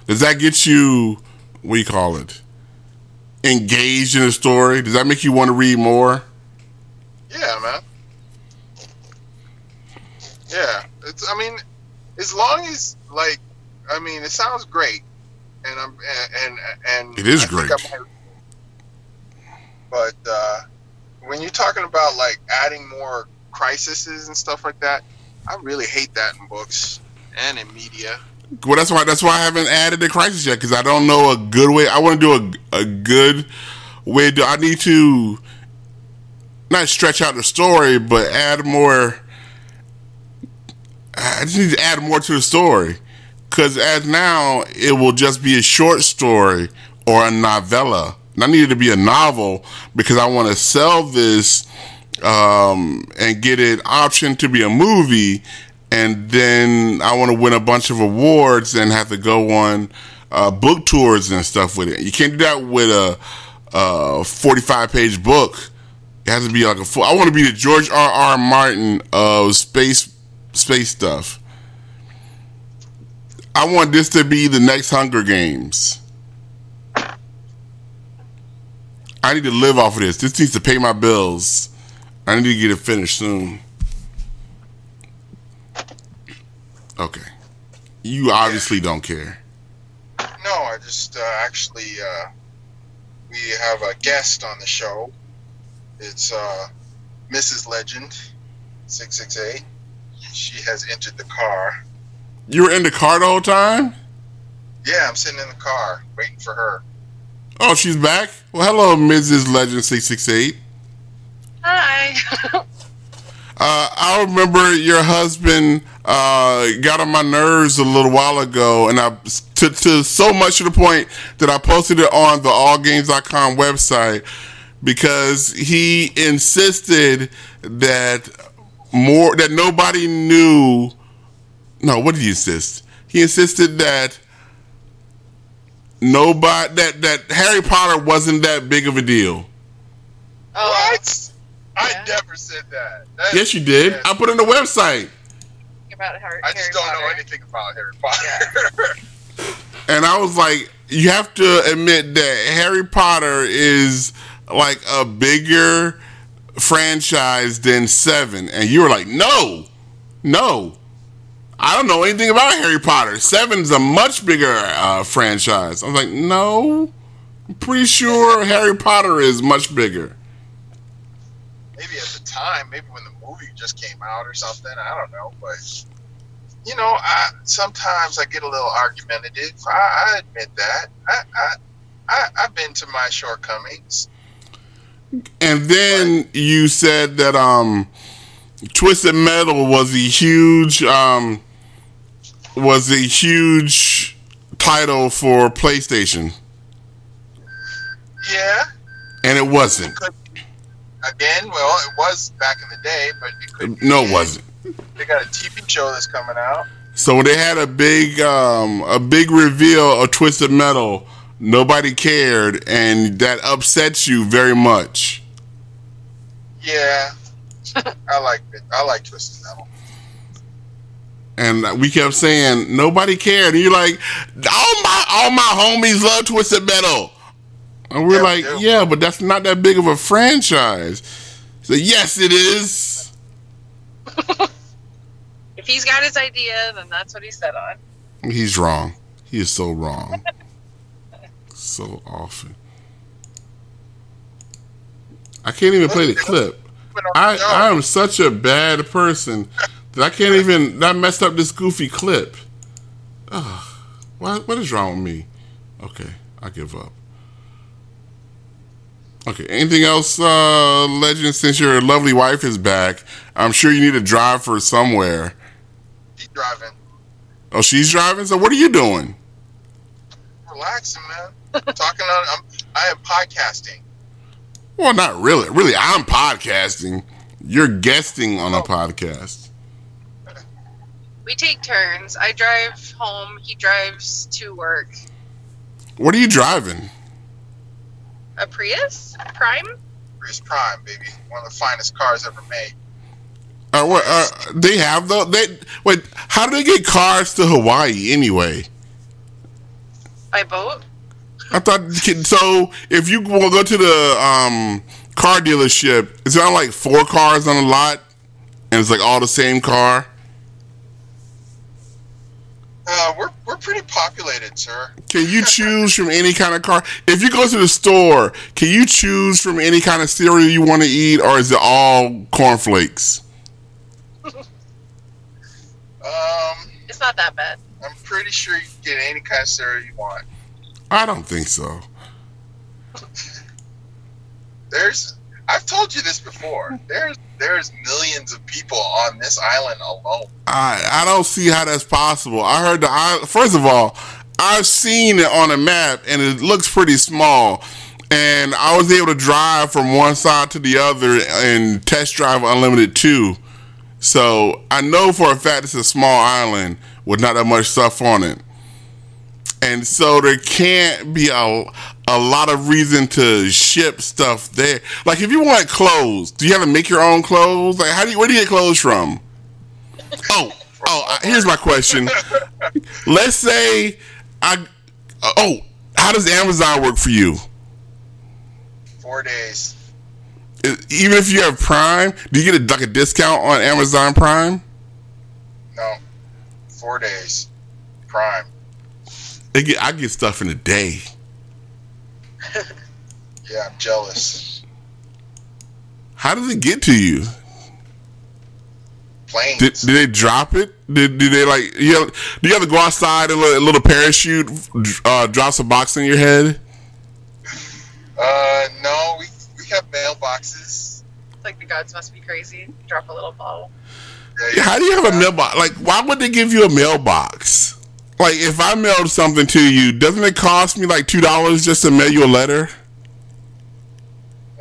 does that get you what do you call it? Engaged in the story? Does that make you want to read more? yeah, man. Yeah, it's. I mean, as long as like, I mean, it sounds great, and I'm and and It is I great. Might- but uh, when you're talking about like adding more crises and stuff like that, I really hate that in books and in media. Well, that's why that's why I haven't added the crisis yet because I don't know a good way. I want to do a a good way. To, I need to not stretch out the story, but add more. I just need to add more to the story because as now it will just be a short story or a novella. And I need it to be a novel because I want to sell this um, and get it optioned to be a movie, and then I want to win a bunch of awards and have to go on uh, book tours and stuff with it. You can't do that with a, a forty-five page book. It has to be like a full. I want to be the George R. R. Martin of space space stuff. I want this to be the next Hunger Games. I need to live off of this. This needs to pay my bills. I need to get it finished soon. Okay. You obviously don't care. No, I just uh, actually uh, we have a guest on the show. It's uh, Mrs. Legend, six six eight. She has entered the car. You were in the car the whole time? Yeah, I'm sitting in the car waiting for her. Oh, she's back? Well, hello, Mrs. Legend 668. Hi. [laughs] Uh, I remember your husband uh, got on my nerves a little while ago, and I to, to so much to the point that I posted it on the allgames.com website because he insisted that more that nobody knew. No, what did he insist? He insisted that nobody that that Harry Potter wasn't that big of a deal. What? I yeah. never said that. That- Yes, you did. yeah. I put it on the website. about Harry, I just Harry don't know Potter. anything about Harry Potter. [laughs] And I was like, you have to admit that Harry Potter is like a bigger franchise than Seven. And you were like, no, no. I don't know anything about Harry Potter. Seven's a much bigger uh, franchise. I was like, no. I'm pretty sure Harry Potter is much bigger. Maybe at the time, maybe when the movie just came out or something. I don't know, but you know, I sometimes I get a little argumentative. I, I admit that. I, I, I I've been to my shortcomings. And then you said that um Twisted Metal was a huge um was a huge title for PlayStation, Yeah. and it wasn't. Could. Again, well, it was back in the day, but it could be No, it wasn't. They got a TV show that's coming out. So when they had a big um a big reveal of Twisted Metal, nobody cared, and that upsets you very much. Yeah. I like it. I like Twisted Metal. And we kept saying nobody cared, and you're like, all my all my homies love Twisted Metal, and we're Yeah, like, do. yeah, but that's not that big of a franchise. So yes, it is. [laughs] If he's got his idea, then that's what he set on. He's wrong. He is so wrong. so often. I can't even play the clip. I. I am such a bad person that I can't even. That messed up this goofy clip. Ugh. What, what is wrong with me? Okay, I give up. Okay, anything else, uh, Legend? Since your lovely wife is back, I'm sure you need to drive her somewhere. She's driving. Oh, she's driving. So what are you doing? Relaxing, man. Talking on. I'm, I am podcasting. Well, not really. Really, I'm podcasting. You're guesting on a Oh. podcast. We take turns. I drive home. He drives to work. What are you driving? A Prius Prime. Prius Prime, baby. One of the finest cars ever made. Uh, what, uh, they have though. They wait. How do they get cars to Hawaii anyway? By boat. I thought so. If you will go to the um, car dealership, it's not like four cars on a lot, and it's like all the same car. Uh, we're we're pretty populated, sir. Can you [laughs] choose from any kind of car? If you go to the store, can you choose from any kind of cereal you want to eat, or is it all cornflakes? [laughs] Um, It's not that bad. I'm pretty sure you can get any kind of cereal you want. I don't think so. [laughs] There's, I've told you this before. There's there's millions of people on this island alone. I I don't see how that's possible. I heard the I first of all, I've seen it on a map and it looks pretty small. And I was able to drive from one side to the other and test drive Unlimited 2. So I know for a fact it's a small island with not that much stuff on it. And so there can't be a, a lot of reason to ship stuff there. Like if you want clothes, do you have to make your own clothes? Like how do you where do you get clothes from? Oh, oh, here's my question. Let's say I uh, oh, how does Amazon work for you? Four days. Uh, Even if you have Prime, do you get a, like a discount on Amazon Prime? No, four days. Prime. Get, I get stuff in a day. [laughs] Yeah, I'm jealous. How does it get to you? Planes. Did, did they drop it? Did, did they like you have, do you have to go outside and let a little parachute uh, drops a box in your head? uh, no, we we have mailboxes. It's like the gods must be crazy. Drop a little bottle. Yeah, How do you have a mailbox? Like, why would they give you a mailbox? Like, if I mailed something to you, doesn't it cost me like two dollars just to mail you a letter?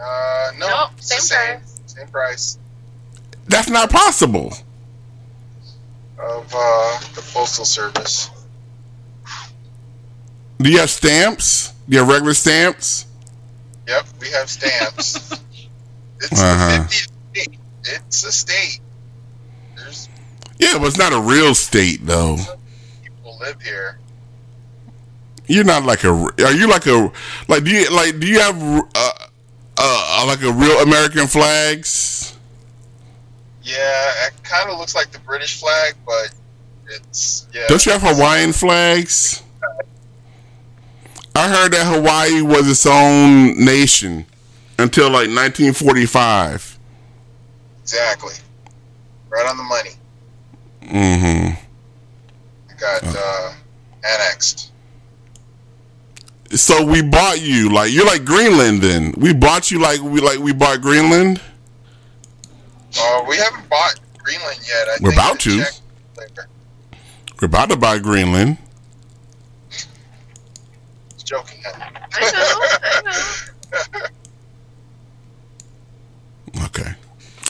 Uh, no, Nope, it's the same same same price That's not possible. of uh, the postal service. Do you have stamps? Do you have regular stamps? Yep, we have stamps. [laughs] it's Uh-huh. the 50th state. It's a state. There's Yeah, but it's not a real state though. Live here. You're not like a. Are you like a like? Do you like? Do you have uh, uh like a real American flags? Yeah, it kind of looks like the British flag, but it's yeah. Don't you have Hawaiian flags? I heard that Hawaii was its own nation until like 1945. Exactly. Right on the money. Mm-hmm. It got uh, annexed. So we bought you like you're like Greenland. Then we bought you like we like we bought Greenland. Uh, we haven't bought Greenland yet. I We're think about to. later. We're about to buy Greenland. Just joking. I know. I know. [laughs] Okay.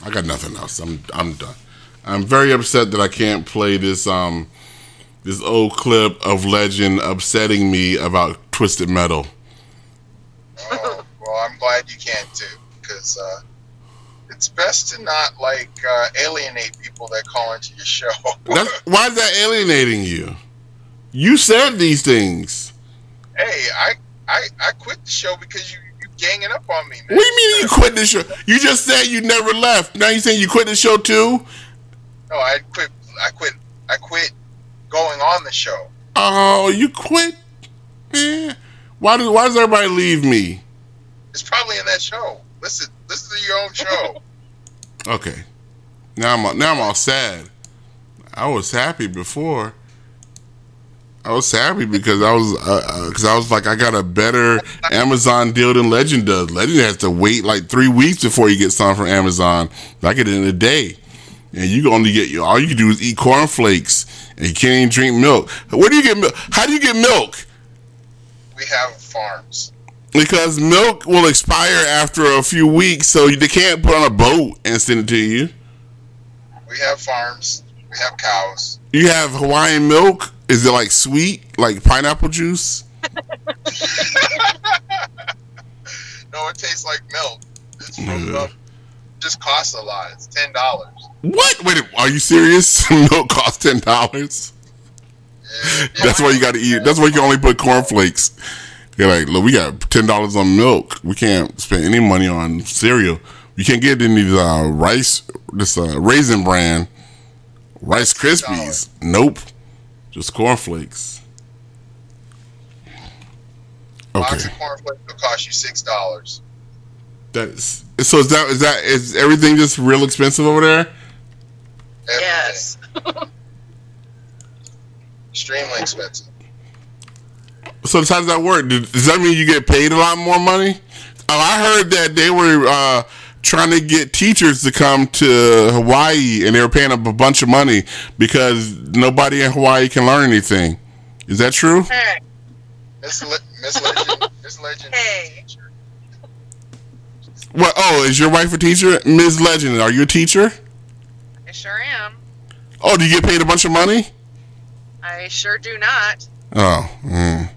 I got nothing else. I'm I'm done. I'm very upset that I can't play this um this old clip of Legend upsetting me about Twisted Metal. Oh, well, I'm glad you can too, because uh, it's best to not like uh, alienate people that call into your show. [laughs] Why is that alienating you? You said these things. hey, I, I I quit the show because you you ganging up on me, man. What do you mean you quit the show? You just said you never left. Now you saying you quit the show too? No, I quit. I quit. I quit going on the show. Oh, you quit? Man, why does why does everybody leave me? It's probably in that show. Listen, listen to your own show. [laughs] Okay, now I'm now I'm all sad. I was happy before. I was happy because I was uh, uh, because I was like I got a better Amazon deal than Legend does. Legend has to wait like three weeks before you get something from Amazon. I get it in a day, and you only get you all you can do is eat cornflakes, and you can't even drink milk. Where do you get milk? How do you get milk? we have farms. Because milk will expire after a few weeks, so they can't put on a boat and send it to you. We have farms. We have cows. You have Hawaiian milk. Is it like sweet, like pineapple juice? [laughs] No, it tastes like milk. It's Mhm. up. Just costs a lot. It's ten dollars. What? Wait, are you serious? [laughs] milk costs ten dollars. That's why you got to eat. That's why you can only put cornflakes. You're like, look, we got ten dollars on milk. We can't spend any money on cereal. You can't get any uh, rice, this uh, Raisin Bran, Rice Krispies. Nope, just cornflakes. Box Okay, of cornflakes will cost you six dollars. that's so. Is that is that is everything just real expensive over there? Yes. [laughs] Extremely expensive. So how does that work? Does does that mean you get paid a lot more money? Oh, I heard that they were uh, trying to get teachers to come to Hawaii, and they were paying up a bunch of money because nobody in Hawaii can learn anything. Is that true? Hey, Miss Le- Miss Legend. [laughs] Miss Legend. Hey. teacher. What? Oh, is your wife a teacher, Ms. Legend? Are you a teacher? Sure am. Oh, do you get paid a bunch of money? I sure do not. Oh, mm.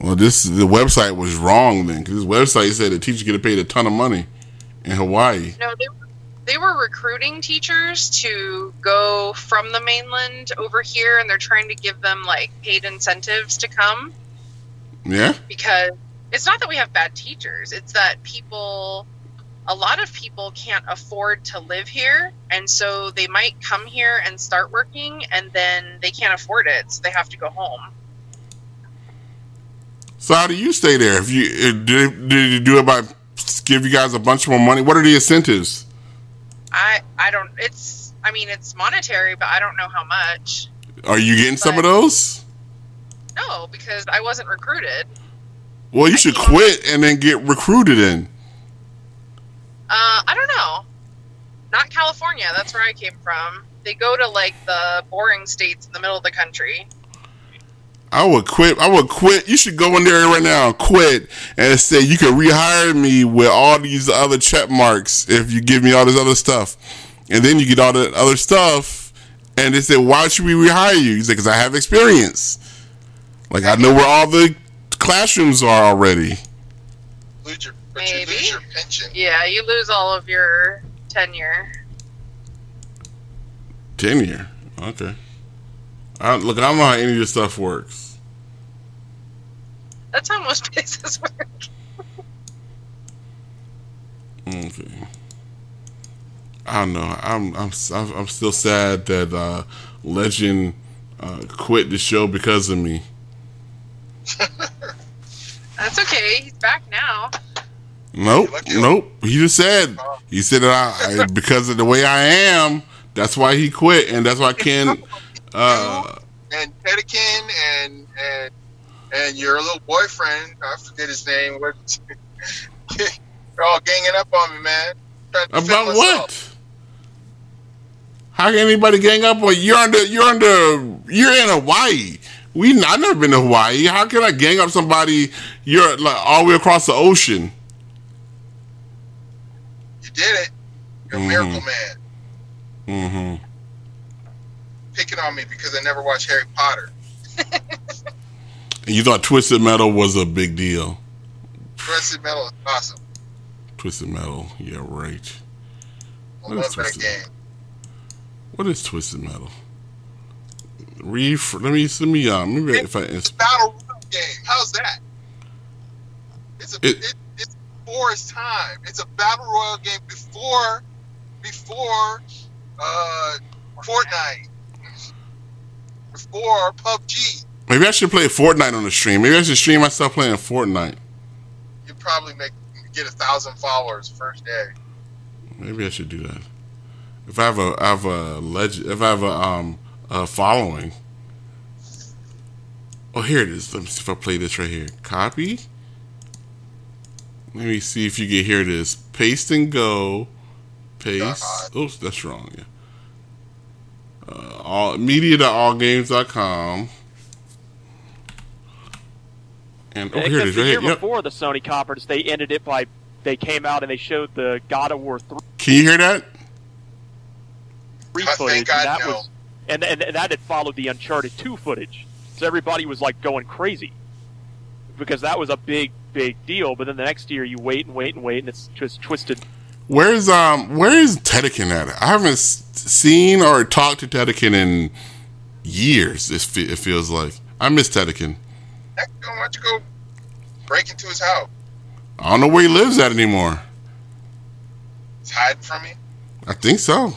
well, this the website was wrong then because this website said that teachers get paid a ton of money in Hawaii. No, they they were recruiting teachers to go from the mainland over here, and they're trying to give them like paid incentives to come Yeah. because it's not that we have bad teachers; it's that people, a lot of people can't afford to live here, and so they might come here and start working, and then they can't afford it, so they have to go home. So how do you stay there? If you did, did you do it by give you guys a bunch more money? What are the incentives? I I don't. It's I mean it's monetary, but I don't know how much. Are you getting some of those? No, because I wasn't recruited. Well, you I should quit and then get recruited in. Uh, I don't know. Not California. That's where I came from. They go to like the boring states in the middle of the country. I would quit. I would quit. You should go in there right now and quit and say you can rehire me with all these other check marks if you give me all this other stuff, and then you get all the other stuff, and they say why should we rehire you? You say because I have experience. Like I know where all the classrooms are already. Lose your, but Maybe. you lose your pension. Yeah, you lose all of your tenure. Tenure. Okay. I, look, I don't know how any of this stuff works. That's how most [laughs] places work. Okay. I don't know. I'm I'm I'm I'm still sad that uh, Legend uh, quit the show because of me. [laughs] That's okay. He's back now. Nope, nope. He just said he said that I, [laughs] because of the way I am. That's why he quit, and that's why Ken. [laughs] Uh, And Tedekin and and and your little boyfriend, I forget his name. What? They're [laughs] all ganging up on me, man. About what? How can anybody gang up on you're under you're under you're in Hawaii? We I've never been to Hawaii. How can I gang up somebody? You're like all the way across the ocean. You did it. You're a Mhm. miracle man. Mm-hmm. Picking on me because I never watched Harry Potter. And you thought Twisted Metal was a big deal. Twisted Metal is awesome. Twisted Metal, yeah, right. I What is Twisted? game. What is Twisted Metal? Ref- let me let me uh maybe if I It's a battle royale game. How's that? It's a It- it, before its time. It's a battle royale game before before uh Fortnite. Before PUBG. maybe I should play Fortnite on the stream. Maybe I should stream myself playing Fortnite. You'd probably make get a thousand followers first day. Maybe I should do that. If I have a I have a legend if I have a um a following. Oh here it is. Let me see if I play this right here. Copy. Let me see if you can hear this. Paste and go. Paste. God. Oops, that's wrong. Yeah. Uh, all media.allgames.com. And oh, here it except the right year here. Yep. before the Sony conference, they ended it by they came out and they showed the God of War three. Can you hear that? three footage, and that no. was and, and and that had followed the Uncharted two footage. So everybody was like going crazy because that was a big big deal. But then the next year you wait and wait and wait, and it's just twisted. Where's um where is Tedekin at? I haven't seen or talked to Tedekin in years. It, fe- it feels like I miss Tedekin. Why don't you go break into his house? I don't know where he lives at anymore. He's hiding from me. I think so.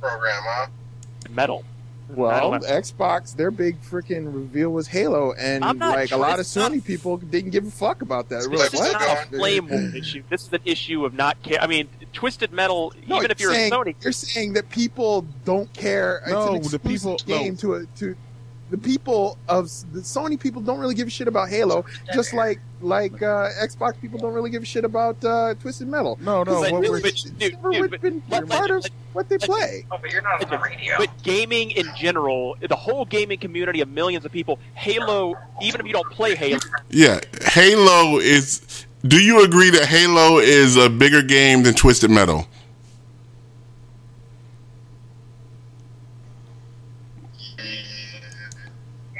Program, huh? Metal. Well, Xbox, their big freaking reveal was Halo, and I'm not like sure- a lot of it's not- Sony people didn't give a fuck about that. They were This like, is what? not Not a flame issue. This is an issue of not care. I mean, Twisted Metal. No, even if you're saying, a Sony, you're saying that people don't care. No, it's the an exclusive people- no. game to a, to the people of the Sony people don't really give a shit about Halo, just like like uh, Xbox people don't really give a shit about uh, Twisted Metal. No, no. But- What but- we're, but- It's dude, never dude, but- been but- part of what they play. Oh, but you're not on the radio. But gaming in general, the whole gaming community of millions of people, Halo, even if you don't play Halo, Yeah, Halo is. Do you agree that Halo is a bigger game than Twisted Metal?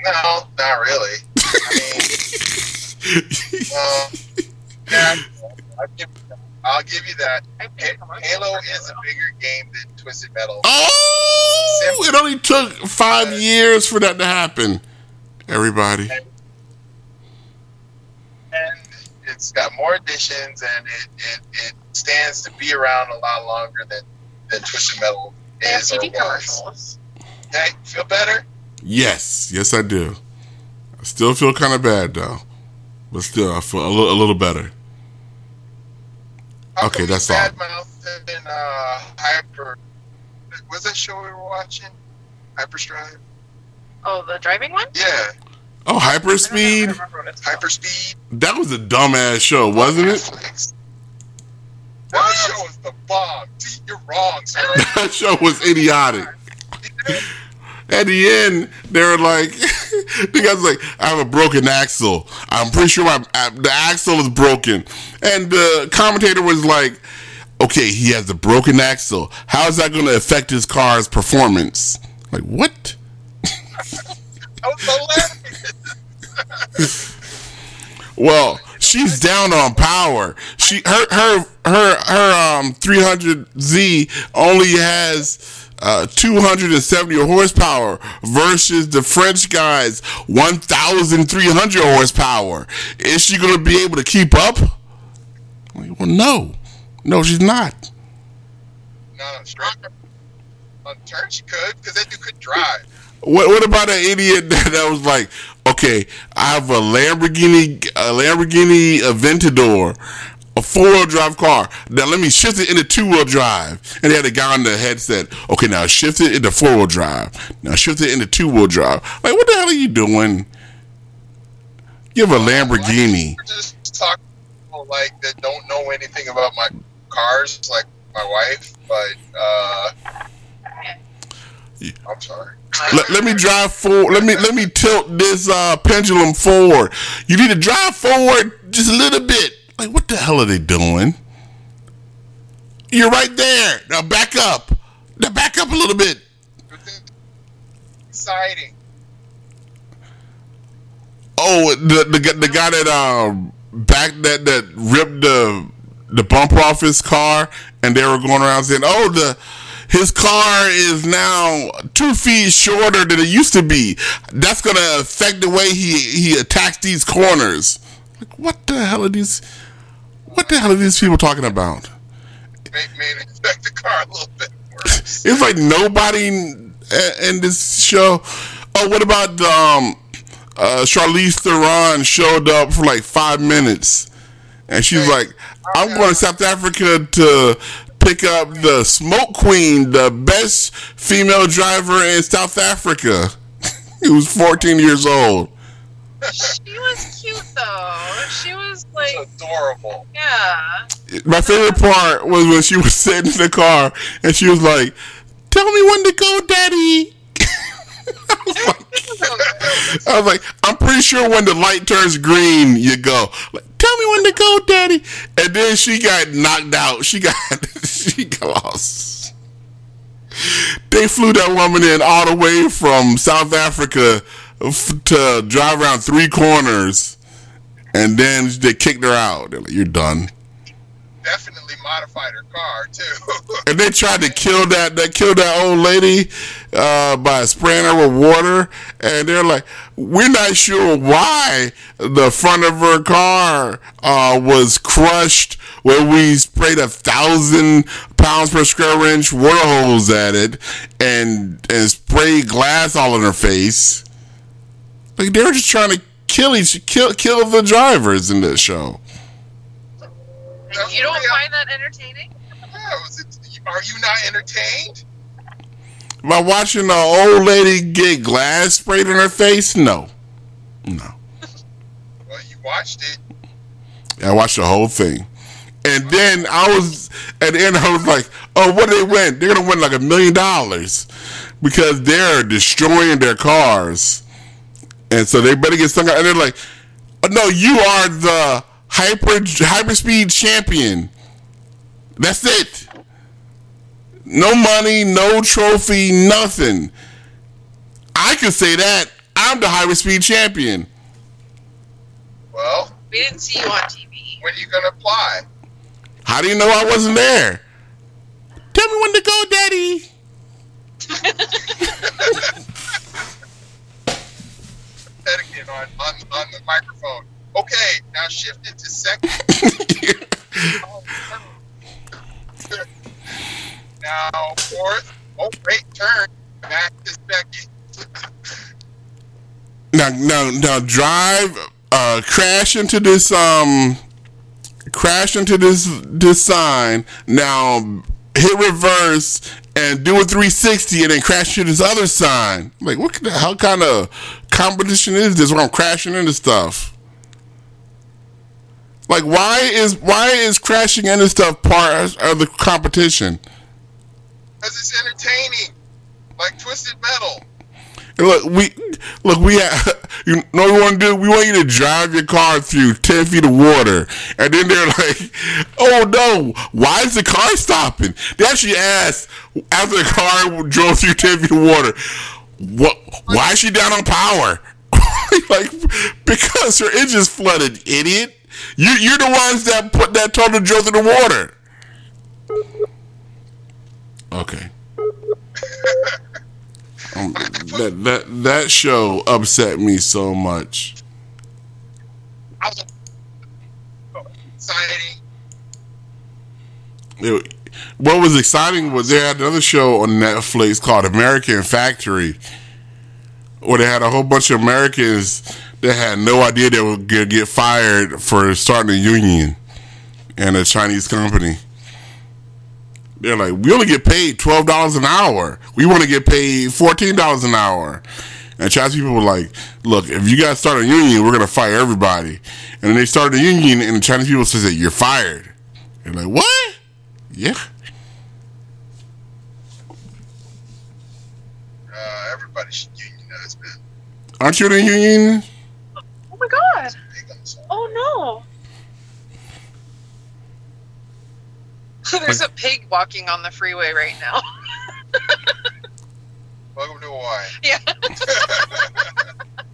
No, not really. I mean, well, [laughs] uh, um, yeah, I'll give, I'll give you that. Halo is a bigger game than Twisted Metal. Oh, it only took five years for that to happen. Everybody. and it's got more additions and it, it, it stands to be around a lot longer than, than Twisted Metal is or TV was. commercials. Okay, feel better? Yes, yes, I do. I still feel kind of bad though, but still, I feel a little, a little better. How Okay, that's we all. badmouthed in uh, Hyper. Was that show we were watching? Hyperstrive? Oh, the driving one? Yeah, Oh, I don't know, I Hyperspeed. don't remember what it's called. Hyperspeed. That was a dumbass show, wasn't it? Netflix. That show was the bomb. See, you're wrong, sir. [laughs] that show was idiotic. At the end, they were like, [laughs] the guy's like, I have a broken axle. I'm pretty sure my the axle is broken. And the commentator was like, okay, he has a broken axle. How is that going to affect his car's performance? Like, what? [laughs] That was hilarious. Well, she's down on power. She her her her her um 300Z only has uh 270 horsepower versus the French guy's 1300 horsepower. Is she going to be able to keep up? Well, no. No, she's not. No, no, straight on turn she could because that dude could drive. What, what about an idiot [laughs] that, that was like, okay, I have a Lamborghini, a Lamborghini Aventador, a four wheel drive car. Now let me shift it into two wheel drive. And they had a guy on the headset. Okay, now shift it into four wheel drive. Now shift it into two wheel drive. Like, what the hell are you doing? You have a Lamborghini. We're just to people like that don't know anything about my cars, like my wife. But uh, I'm sorry. Let, let me drive forward. Let me let me tilt this uh, pendulum forward. You need to drive forward just a little bit. Like what the hell are they doing? You're right there. Now back up. Now back up a little bit. Exciting. Oh, the the, the guy that um back that that ripped the the bumper off his car, and they were going around saying, "Oh, the his car is now two feet shorter than it used to be. That's going to affect the way he he attacks these corners." Like, what the hell are these? What the hell are these people talking about? Made, made it affect the car a little bit worse. [laughs] It's like nobody in, in this show. Oh, what about um, uh, Charlize Theron showed up for like five minutes, and she's like, "I'm going to South Africa to pick up the Smoke Queen, the best female driver in South Africa." [laughs] he was 14 years old. She was cute though. She was like, It's adorable. yeah. My favorite part was when she was [laughs] sitting in the car and she was like, "Tell me when to go, Daddy." [laughs] I was like, [laughs] I was like, I'm pretty sure when the light turns green, you go. Like, Tell me when to go, Daddy. And then she got knocked out. She got she got lost. They flew that woman in all the way from South Africa f- to drive around three corners, and then they kicked her out. They're like, "You're done." Definitely modified her car too. [laughs] And they tried to kill that that killed that old lady uh, by spraying her with water. And they're like, we're not sure why the front of her car uh, was crushed where we sprayed a thousand pounds per square inch water hose at it and and sprayed glass all in her face. Like they were just trying to kill each kill kill the drivers in this show. And you don't find that entertaining? Yeah, are you not entertained? By watching an old lady get glass sprayed in her face? No. No. Well, you watched it. I watched the whole thing. And then I was, at the end, I was like, oh, what do they win? They're going to win like a million dollars because they're destroying their cars. And so they better get stung out. And they're like, oh, no, you are the hyper hyperspeed champion. That's it. No money, no trophy, nothing. I could say that. I'm the hyperspeed champion. Well, We didn't see you on TV. when are you gonna apply? How do you know I wasn't there? Tell me when to go, Daddy. [laughs] Etiquette on, on on the microphone. Okay, now shift it to second. [laughs] now fourth. Oh, great turn. Back to second. now, now, now, drive, uh, crash into this, um, crash into this this sign. Now, hit reverse and do a 360, and then crash into this other sign. Like, what the hell kind of competition is this? Where I'm crashing into stuff. Like, why is why is crashing into stuff part of the competition? Because it's entertaining. Like Twisted Metal. And look, we look. We have, [laughs] you know what we want to do. We want you to drive your car through ten feet of water, and then they're [laughs] like, "Oh no, why is the car stopping?" They actually asked after the car drove through of water, "What? Why is she down on power?" [laughs] like because her engine's flooded, idiot. You you're the ones that put that total drove through the water. Okay. Um, [laughs] that that that show upset me so much. It- what was exciting was they had another show on Netflix called American Factory, where they had a whole bunch of Americans that had no idea they were gonna get fired for starting a union in a Chinese company. They're like, we only get paid twelve dollars an hour. We want to get paid fourteen dollars an hour. And Chinese people were like, look, if you guys start a union, we're gonna fire everybody. And then they started a union, and the Chinese people said, you're fired. They're like, what? Yeah. Uh, everybody should unionize, man. Aren't you in the union? Oh my god. Big on this. Oh no. [laughs] There's a pig walking on the freeway right now. [laughs] Welcome to Hawaii. Yeah. [laughs]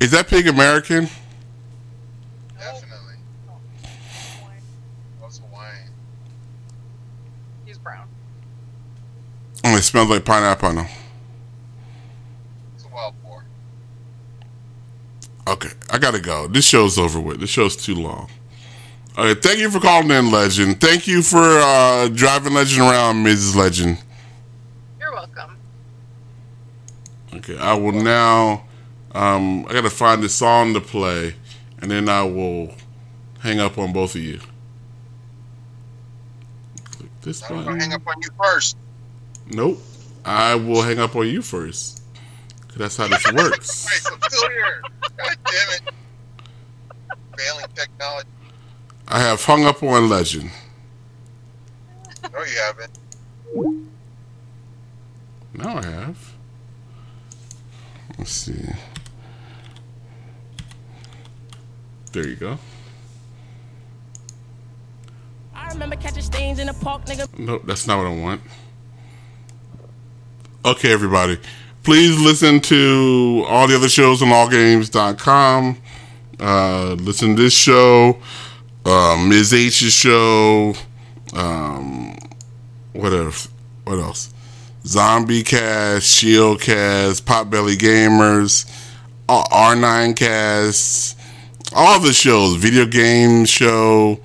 Is that pig American? Definitely. That's Hawaiian. He's brown. Oh, it smells like pineapple. It's a wild boar. Okay, I gotta go. This show's over with. This show's too long. Okay, thank you for calling in, Legend. Thank you for uh, driving Legend around, Mrs. Legend. You're welcome. Okay, I will now. Um, I gotta find the song to play, and then I will hang up on both of you. Click this I'm gonna hang up on you first. Nope. I will hang up on you first. 'Cause that's how this works. [laughs] Wait, I'm still here. God damn it. Failing technology. I have hung up on Legend. No, you haven't. Now I have. Let's see. There you go. I remember catching stains in the park, nigga. Nope, that's not what I want. Okay, everybody. Please listen to all the other shows on allgames.com. Uh, listen to this show, uh, Ms. H's show. Um, what else? What else? Zombie Cast, Shield Cast, Potbelly Gamers, uh, R9 Cast, all the shows, video game show,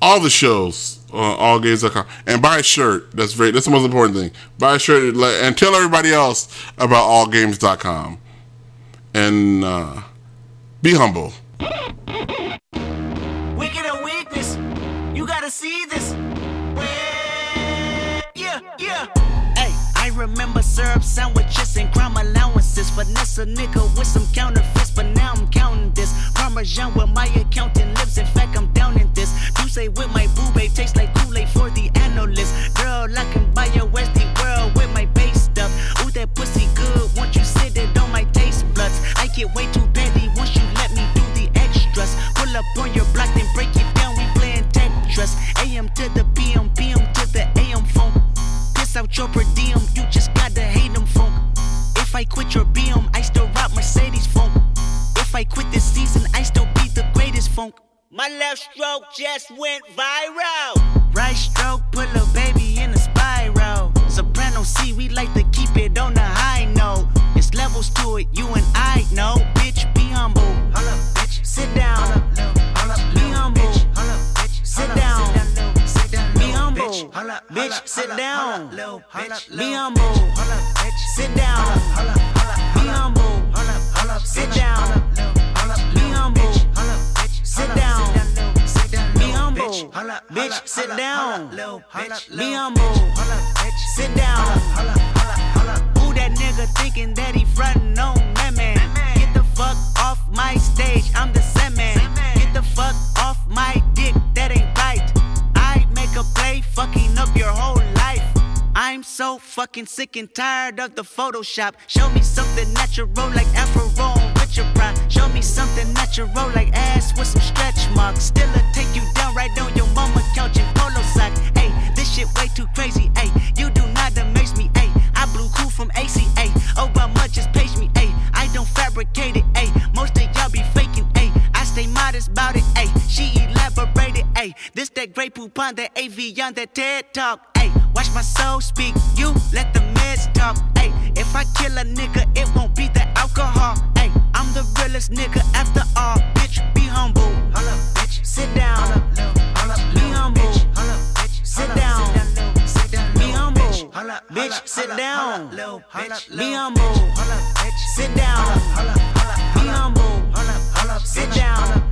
all the shows on allgames.com and buy a shirt. That's very that's the most important thing. Buy a shirt and and tell everybody else about allgames.com. And uh, be humble. Remember syrup sandwiches and crime allowances. Finesse a nigga with some counterfeits, but now I'm counting this. Parmesan with my accountant lips. In fact, I'm down in this. You say with my boo babe tastes like Kool-Aid for the analyst. Girl, I can buy your Westie world with my base stuff. Ooh, that pussy good. Once you sit it on my taste buds, I get way too petty once you let me do the extras. Pull up on your block, then break it down. We playing Tetris. AM to the PM, PM Out your per diem, you just gotta hate them funk. If I quit your BM, I still rock Mercedes funk. If I quit this season, I still be the greatest funk. My left stroke just went viral. Right stroke put a baby in a spiral. Soprano C, we like to keep it on the high note. It's levels to it, you and I know. Bitch, be humble. bitch. Sit down. Bitch, sit down. Be humble. Sit down. Be humble. Sit down. Be humble. Sit down. Be humble. Bitch, sit down. Be humble. Sit down. Who that nigga thinking that he frontin' on that man? Get the fuck off my stage, I'm the Sandman. Get the fuck off my dick, that ain't right. Make a play, fucking up your whole life. I'm so fucking sick and tired of the Photoshop. Show me something natural like Afro on your Pryor. Show me something natural like ass with some stretch marks. Still a take you down right on your mama couch in polo sock. Hey, this shit way too crazy. Hey, you do not amaze me. Hey, I blew cool from ACA. Obama just page me. Hey, I don't fabricate it. Hey, most modest about it. Hey, she elaborated. Hey, this that great poop on that AV on that TED talk. Hey, watch my soul speak. You let the meds talk. Hey, if I kill a nigga, it won't be the alcohol. Hey, I'm the realest nigga after all. Bitch, be humble. Sit down. Be humble. Sit down. Be humble. Bitch, sit down. Be humble. Sit down. Be humble. Sit down